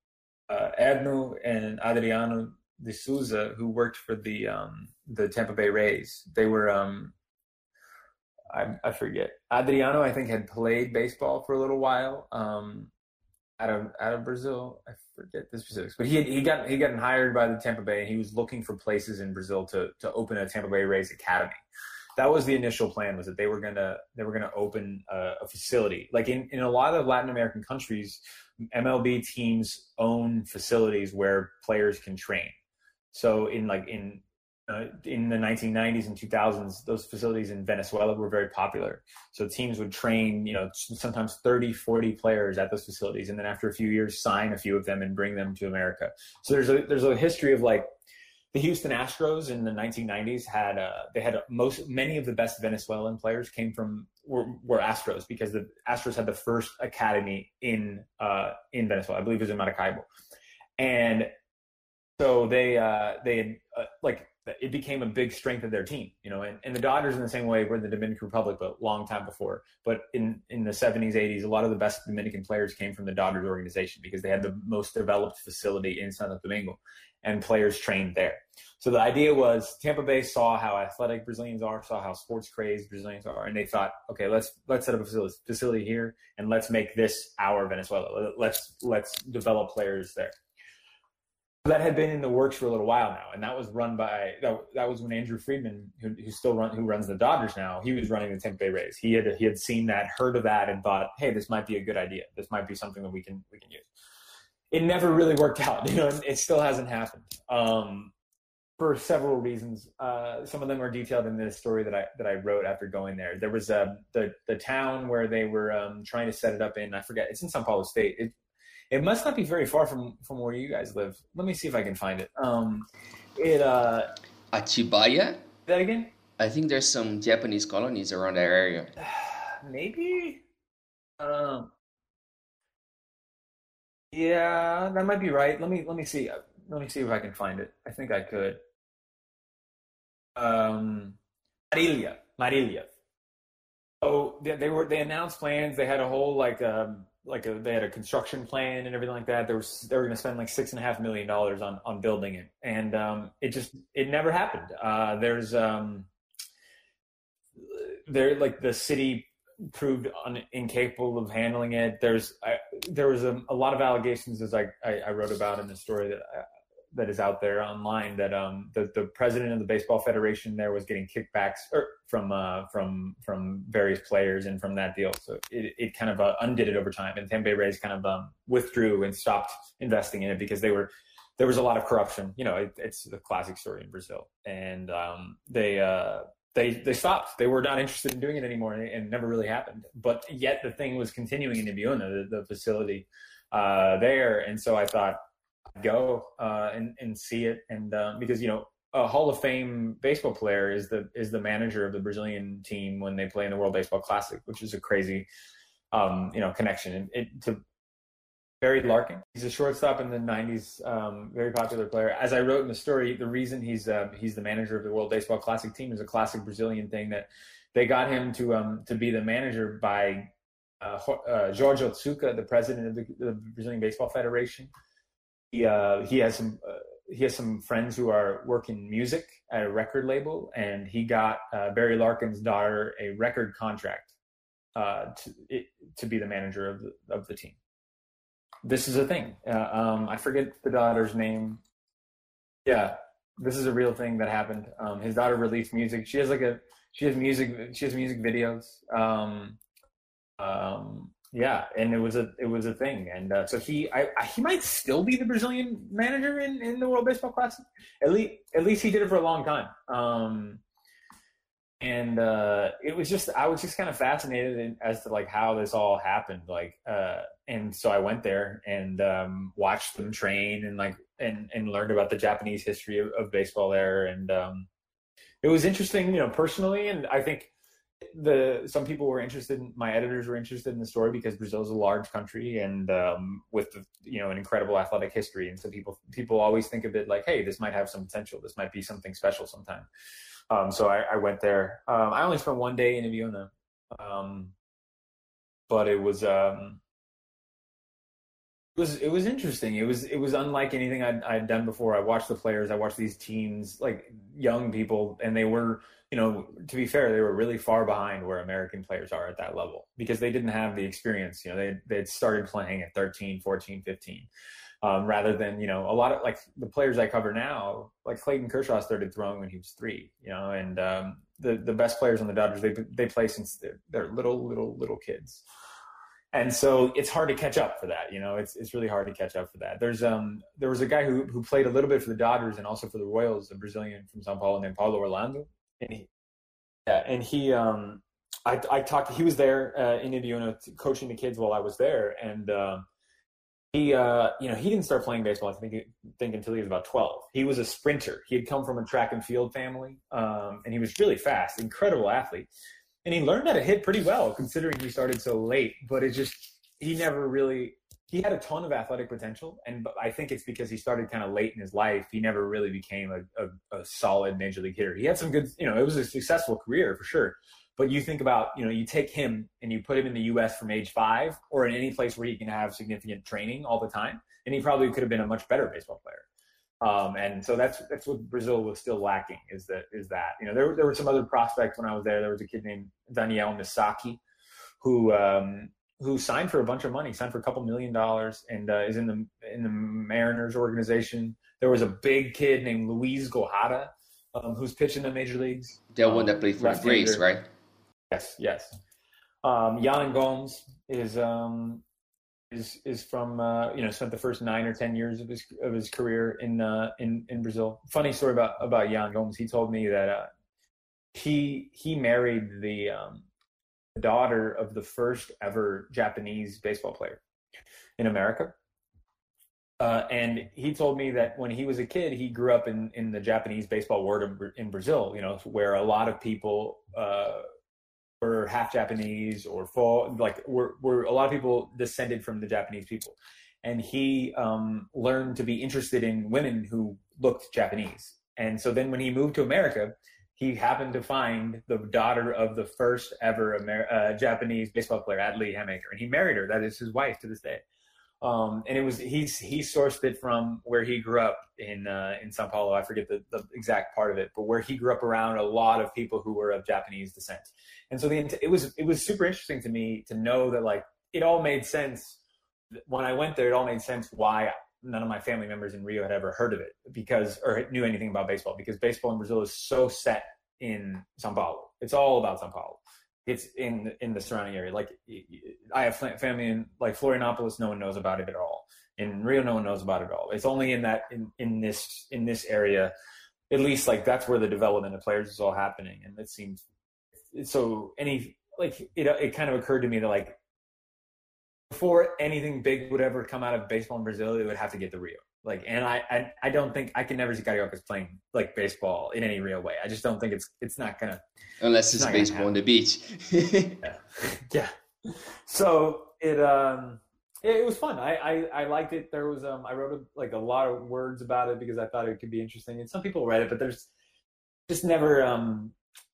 uh, Edno and Adriano de Souza, who worked for the um, the Tampa Bay Rays. They were um, I, I forget. Adriano, I think, had played baseball for a little while um, out of out of Brazil. I forget the specifics, but he he got he got hired by the Tampa Bay, and he was looking for places in Brazil to to open a Tampa Bay Rays academy. That was the initial plan. Was that they were gonna they were gonna open a, a facility like in in a lot of Latin American countries, MLB teams own facilities where players can train. So in like in uh, in the 1990s and 2000s, those facilities in Venezuela were very popular. So teams would train, you know, sometimes 30, 40 players at those facilities, and then after a few years, sign a few of them and bring them to America. So there's a there's a history of like the Houston Astros in the 1990s had uh, they had most many of the best Venezuelan players came from were, were Astros because the Astros had the first academy in uh, in Venezuela. I believe it was in Maracaibo, and so they uh, they had uh, like it became a big strength of their team, you know, and, and the Dodgers in the same way were in the Dominican Republic, but long time before. But in, in the 70s, 80s, a lot of the best Dominican players came from the Dodgers organization because they had the most developed facility in Santo Domingo and players trained there. So the idea was Tampa Bay saw how athletic Brazilians are, saw how sports crazed Brazilians are, and they thought, okay, let's let's set up a facility, facility here and let's make this our Venezuela. Let's let's develop players there that had been in the works for a little while now, and that was run by that, that was when Andrew Friedman, who, who still run who runs the Dodgers now, he was running the Tampa Bay Rays. He had he had seen that, heard of that, and thought, hey, this might be a good idea. This might be something that we can we can use. It never really worked out, you know, it still hasn't happened um, for several reasons. Uh, some of them are detailed in this story that I that I wrote after going there. There was uh, the the town where they were um, trying to set it up in. I forget. It's in São Paulo State. It, it must not be very far from from where you guys live. Let me see if I can find it. Um, it uh, Atibaia. That again? I think there's some Japanese colonies around that area. Maybe. Um. Yeah, that might be right. Let me let me see. Let me see if I can find it. I think I could. Um, Marilia, Marilia. Oh, they, they were they announced plans. They had a whole like um like a, they had a construction plan and everything like that. There was they were going to spend like six and a half million dollars on on building it, and um, it just it never happened. Uh, there's um, there like the city proved un, incapable of handling it. There's I, there was a, a, lot of allegations as I, I, I wrote about in the story that that is out there online that um the, the president of the baseball federation there was getting kickbacks er, from uh from from various players and from that deal so it, it kind of uh, undid it over time and Tampa Bay Rays kind of um, withdrew and stopped investing in it because they were there was a lot of corruption you know it, it's the classic story in Brazil and um they uh they they stopped. They were not interested in doing it anymore, and it never really happened. But yet the thing was continuing in Ibiúna, the, the facility uh, there. And so I thought, go uh, and and see it, and uh, because you know a Hall of Fame baseball player is the is the manager of the Brazilian team when they play in the World Baseball Classic, which is a crazy um, you know connection. And it, to Barry Larkin, he's a shortstop in the '90s, um, very popular player. As I wrote in the story, the reason he's uh, he's the manager of the World Baseball Classic team is a classic Brazilian thing that they got him to um, to be the manager by uh, uh, Otsuka, the president of the, the Brazilian Baseball Federation uh, he has some uh, he has some friends who are working music at a record label, and he got uh, Barry Larkin's daughter a record contract uh, to it, to be the manager of the of the team. This is a thing. Uh, um, I forget the daughter's name. Yeah, this is a real thing that happened. Um, his daughter released music. She has like a she has music she has music videos. Um, um, yeah, and it was a it was a thing, and uh, so he I, I, he might still be the Brazilian manager in, in the World Baseball Classic. At least at least he did it for a long time. Um, and uh, it was just I was just kind of fascinated in, as to like how this all happened. Like, uh, and so I went there and um, watched them train and like and and learned about the Japanese history of, of baseball there, and um, it was interesting, you know, personally, and I think the some people were interested in, my editors were interested in the story because Brazil is a large country and um, with the, you know an incredible athletic history. And so people people always think of it like hey this might have some potential. This might be something special sometime. Um, so I, I, went there. Um, I only spent one day in Ibiúna um, but it was um, was it was interesting. It was it was unlike anything I'd, I'd done before. I watched the players. I watched these teams, like young people, and they were you know, to be fair, they were really far behind where American players are at that level because they didn't have the experience. You know, they they had started playing at 13, 14, 15. Um, rather than you know a lot of like the players I cover now, like Clayton Kershaw started throwing when he was three, you know, and um, the the best players on the Dodgers they they play since they're, they're little little little kids, and so it's hard to catch up for that. You know, it's it's really hard to catch up for that. There's um there was a guy who who played a little bit for the Dodgers and also for the Royals, a Brazilian from São Paulo named Paulo Orlando, and he, yeah, and he, um, I, I talked. He was there uh, in Ibiúna coaching the kids while I was there, and um, he, uh, you know, he didn't start playing baseball. I think, think until he was about twelve. He was a sprinter. He had come from a track and field family, um, and he was really fast, incredible athlete, and he learned how to hit pretty well considering he started so late. But it just he never really he had a ton of athletic potential, and I think it's because he started kind of late in his life. He never really became a, a, a, solid major league hitter. He had some good, you know, it was a successful career for sure. But you think about, you know, you take him and you put him in the U.S. from age five, or in any place where he can have significant training all the time, and he probably could have been a much better baseball player. Um, and so that's that's what Brazil was still lacking is that is that you know there there were some other prospects when I was there. There was a kid named Daniel Missaki, who um, who signed for a bunch of money, signed for a couple million dollars, and uh, is in the in the Mariners organization. There was a big kid named Luis Gohara, um, who's pitching in the major leagues. The um, one that played for the Braves, right? Yes, yes. Um, Yan Gomes is um, is is from uh, you know spent the first nine or ten years of his of his career in uh, in in Brazil. Funny story about about Yan Gomes. He told me that uh, he he married the um, daughter of the first ever Japanese baseball player in America. Uh, and he told me that when he was a kid, he grew up in, in the Japanese baseball world in, in Brazil, you know, where a lot of people uh, were half Japanese or full, like were, were a lot of people descended from the Japanese people. And he um, learned to be interested in women who looked Japanese. And so then when he moved to America, he happened to find the daughter of the first ever Amer- uh, Japanese baseball player, Adley Hamaker, and he married her. That is his wife to this day. Um, and it was he's he sourced it from where he grew up in uh, in Sao Paulo. I forget the, the exact part of it, but where he grew up around a lot of people who were of Japanese descent. And so the it was it was super interesting to me to know that like it all made sense when I went there. It all made sense why none of my family members in Rio had ever heard of it because or knew anything about baseball because baseball in Brazil is so set in Sao Paulo. It's all about Sao Paulo it's in in the surrounding area. Like I have family in like Florianopolis, no one knows about it at all. In Rio, no one knows about it at all. It's only in that in, in this in this area, at least like that's where the development of players is all happening. And it seems so. Any like it it kind of occurred to me that like before anything big would ever come out of baseball in Brazil, it would have to get to Rio. Like, and I, I, I don't think I can never see Cariocas playing like baseball in any real way. I just don't think it's, it's not gonna. Unless it's, it's baseball on the beach. yeah. yeah. So it, um, it, it was fun. I, I, I liked it. There was, um, I wrote a, like a lot of words about it because I thought it could be interesting. And some people read it, but there's just never, um,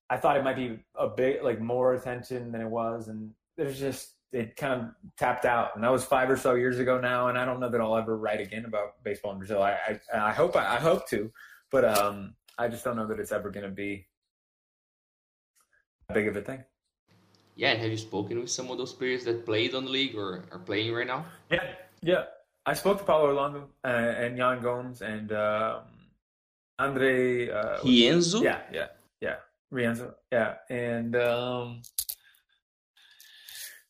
I thought it might be a bit like more attention than it was. And there's just, it kind of tapped out, and that was five or so years ago now. And I don't know that I'll ever write again about baseball in Brazil. I I, I hope I, I, hope to, but um, I just don't know that it's ever going to be a big of a thing. Yeah, and have you spoken with some of those players that played on the league or are playing right now? Yeah, yeah. I spoke to Paulo Orlando uh, and Yan Gomes and um, Andre uh, Rienzo. Yeah, yeah, yeah. Rienzo. Yeah, and um,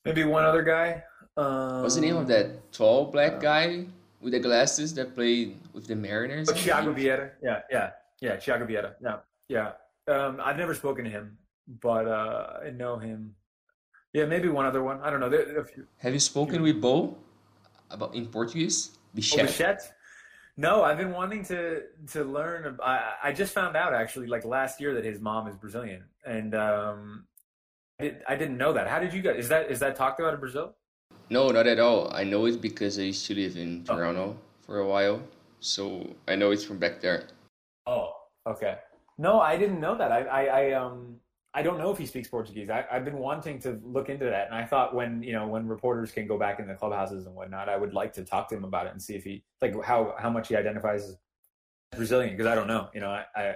maybe one other guy. Um, What's the name of that tall black uh, guy with the glasses that played with the Mariners? Oh, Thiago Vieira. Yeah, yeah, yeah. Thiago Vieira. Yeah, yeah. Um, I've never spoken to him, but uh, I know him. Yeah, maybe one other one. I don't know. Have you spoken with Bo about in Portuguese? Bichette. Oh, Bichette? No, I've been wanting to to learn. I, I just found out actually, like last year, that his mom is Brazilian, and um, I didn't know that. How did you guys? Is that is that talked about in Brazil? No, not at all. I know it because I used to live in oh. Toronto oh. for a while, so I know it's from back there. Oh, okay. No, I didn't know that. I, I, I um, I don't know if he speaks Portuguese. I, have been wanting to look into that, and I thought when you know when reporters can go back in the clubhouses and whatnot, I would like to talk to him about it and see if he like how how much he identifies as Brazilian because I don't know. You know, I, I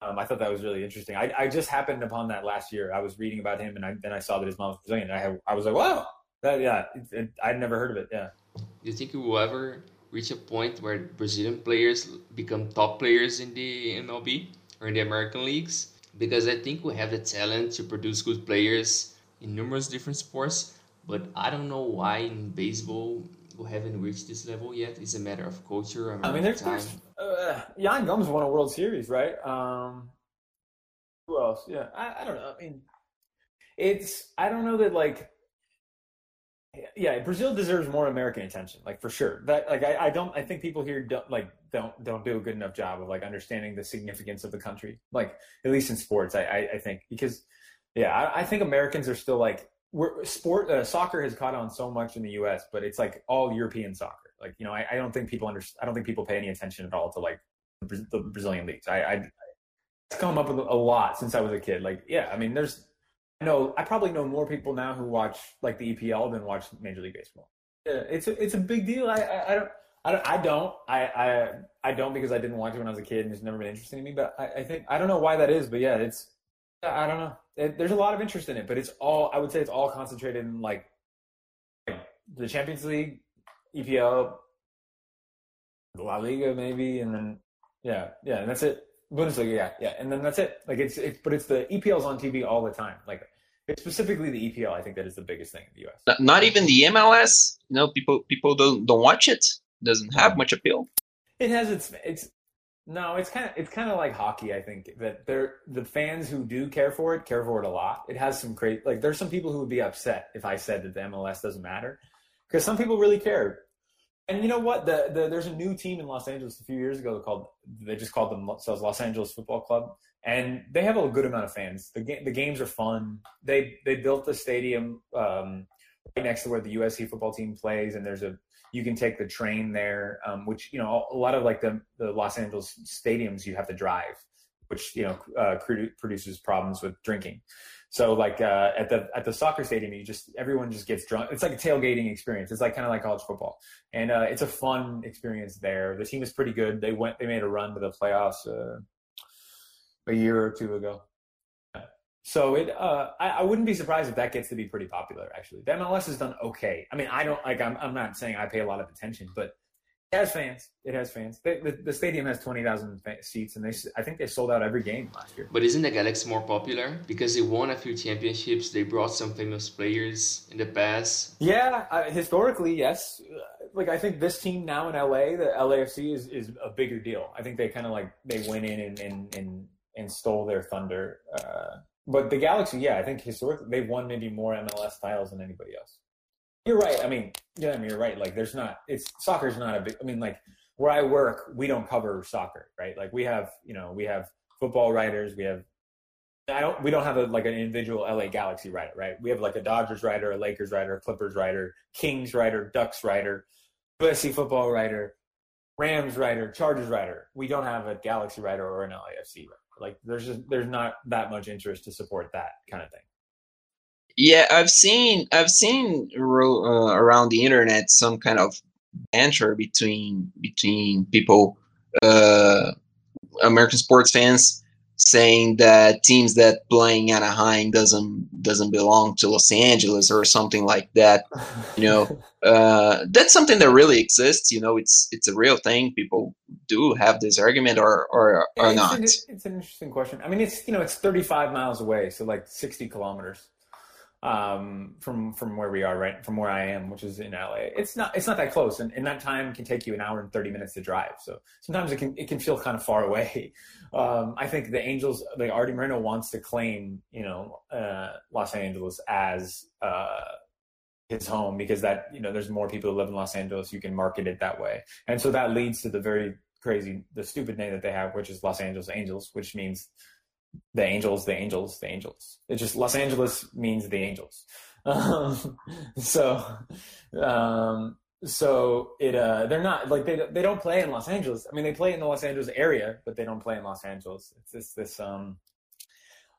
um, I thought that was really interesting. I, I just happened upon that last year. I was reading about him, and I, then I saw that his mom was Brazilian. I have, I was like, wow, that, yeah, it, it, I'd never heard of it. Yeah. Do you think we will ever reach a point where Brazilian players become top players in the MLB or in the American leagues? Because I think we have the talent to produce good players in numerous different sports, but I don't know why in baseball we haven't reached this level yet. It's a matter of culture. I mean, there's, time. there's uh, Yan Gomes won a World Series, right? Um, who else? Yeah, I, I don't know. I mean, it's I don't know that like yeah, Brazil deserves more American attention, like for sure. That like I, I don't I think people here don't like don't don't do a good enough job of like understanding the significance of the country, like at least in sports. I I, I think because yeah, I, I, think Americans are still like we're sport uh, soccer has caught on so much in the U.S., but it's like all European soccer. Like you know, I, I don't think people under I don't think people pay any attention at all to like the Brazilian leagues. I, I it's come up with a lot since I was a kid. Like yeah, I mean, there's I know I probably know more people now who watch like the EPL than watch Major League Baseball. Yeah, it's a, it's a big deal. I, I, I don't. I don't, I don't. I, I, I don't because I didn't watch it when I was a kid and it's never been interesting to me. But I, I think I don't know why that is. But yeah, it's I don't know. It, there's a lot of interest in it, but it's all I would say it's all concentrated in like, like the Champions League, EPL, La Liga maybe, and then yeah, yeah, and that's it. Bundesliga, yeah, yeah, and then that's it. Like it's it's but it's the EPL's on TV all the time. Like it's specifically the EPL. I think that is the biggest thing in the US. Not even the MLS. You know, people people don't don't watch it. Doesn't have much appeal. It has its it's no, it's kind of it's kind of like hockey. I think that they're the fans who do care for it care for it a lot. It has some great like there's some people who would be upset if I said that the MLS doesn't matter because some people really care. And you know what? The, the, there's a new team in Los Angeles a few years ago called they just called themselves Los Angeles Football Club, and they have a good amount of fans. The the games are fun. They they built the stadium um, right next to where the USC football team plays, and there's a you can take the train there, um, which you know a lot of like the the Los Angeles stadiums you have to drive which you know uh, produces problems with drinking. So like uh, at the at the soccer stadium, you just everyone just gets drunk. It's like a tailgating experience. It's like kind of like college football, and uh, it's a fun experience there. The team is pretty good. They went they made a run to the playoffs uh, a year or two ago. So it, uh, I, I, wouldn't be surprised if that gets to be pretty popular. Actually, the MLS has done okay. I mean, I don't like. I'm, I'm not saying I pay a lot of attention, but it has fans. It has fans. The, the, the stadium has twenty thousand seats, and they I think they sold out every game last year. But isn't the Galaxy more popular because they won a few championships? They brought some famous players in the past. Yeah, uh, historically, yes. Like I think this team now in LA, the LAFC is is a bigger deal. I think they kind of like they went in and and and, and stole their thunder. Uh, but the Galaxy, yeah, I think historically they've won maybe more MLS titles than anybody else. You're right. I mean, yeah, I mean, you're right. Like, there's not. It's soccer's not a big. I mean, like where I work, we don't cover soccer, right? Like we have, you know, we have football writers. We have. I don't. We don't have a, like an individual LA Galaxy writer, right? We have like a Dodgers writer, a Lakers writer, a Clippers writer, Kings writer, Ducks writer, USC football writer, Rams writer, Chargers writer. We don't have a Galaxy writer or an LAFC writer. Like there's just there's not that much interest to support that kind of thing. Yeah, I've seen I've seen uh, around the internet some kind of banter between between people, uh, American sports fans, saying that teams that playing in Anaheim doesn't doesn't belong to Los Angeles or something like that. You know, uh, that's something that really exists. You know, it's it's a real thing. People do have this argument or or, or it's not. An, it's an interesting question. I mean, it's you know, it's 35 miles away, so like 60 kilometers um, from from where we are, right? From where I am, which is in LA. It's not it's not that close, and, and that time can take you an hour and thirty minutes to drive. So sometimes it can it can feel kind of far away. Um, I think the Angels, the Arte Moreno wants to claim, you know, uh, Los Angeles as uh, his home because that you know there's more people who live in Los Angeles. You can market it that way, and so that leads to the very crazy, the stupid name that they have, which is Los Angeles Angels, which means the angels, the angels, the angels. It just Los Angeles means the angels. Um, so, um, so it uh, they're not like they they don't play in Los Angeles. I mean, they play in the Los Angeles area, but they don't play in Los Angeles. It's just this um,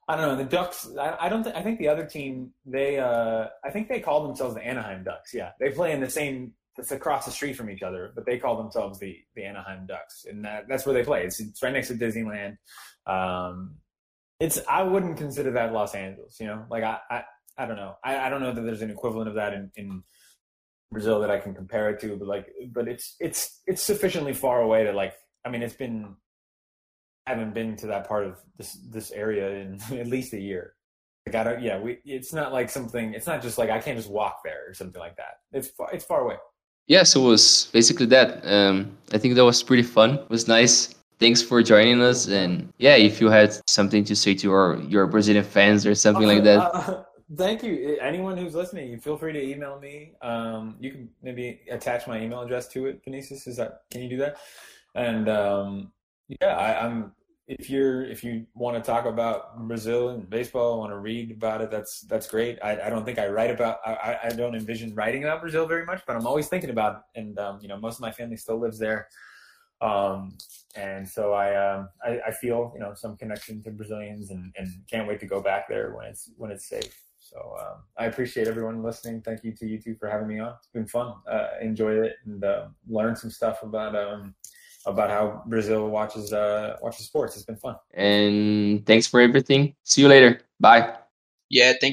I don't know. The Ducks. I, I don't. Th- I think the other team. They. Uh, I think they call themselves the Anaheim Ducks. Yeah, they play in the same. It's across the street from each other, but they call themselves the the Anaheim Ducks, and that, that's where they play. It's, it's right next to Disneyland. Um, it's I wouldn't consider that Los Angeles. You know, like I I, I don't know. I, I don't know that there's an equivalent of that in, in Brazil that I can compare it to, but like, but it's it's it's sufficiently far away to like. I mean, it's been I haven't been to that part of this this area in at least a year. Like I don't. Yeah, we. It's not like something. It's not just like I can't just walk there or something like that. It's far. It's far away. Yeah, so it was basically that. Um, I think that was pretty fun. It was nice thanks for joining us. And yeah, if you had something to say to our your Brazilian fans or something like that. Uh, thank you. Anyone who's listening, feel free to email me. Um, you can maybe attach my email address to it. Vinicius, is that? Can you do that? And um, yeah, I, I'm. If you're if you want to talk about Brazil and baseball, want to read about it, that's that's great. I, I don't think I write about. I, I don't envision writing about Brazil very much, but I'm always thinking about it. And um, you know, most of my family still lives there. Um, and so I, um, I, I feel you know some connection to Brazilians and, and can't wait to go back there when it's when it's safe. So um, I appreciate everyone listening. Thank you to you two for having me on. It's been fun. Uh, enjoyed it and uh, learned some stuff about um, about how Brazil watches uh, watches sports. It's been fun. And thanks for everything. See you later. Bye. Yeah, thank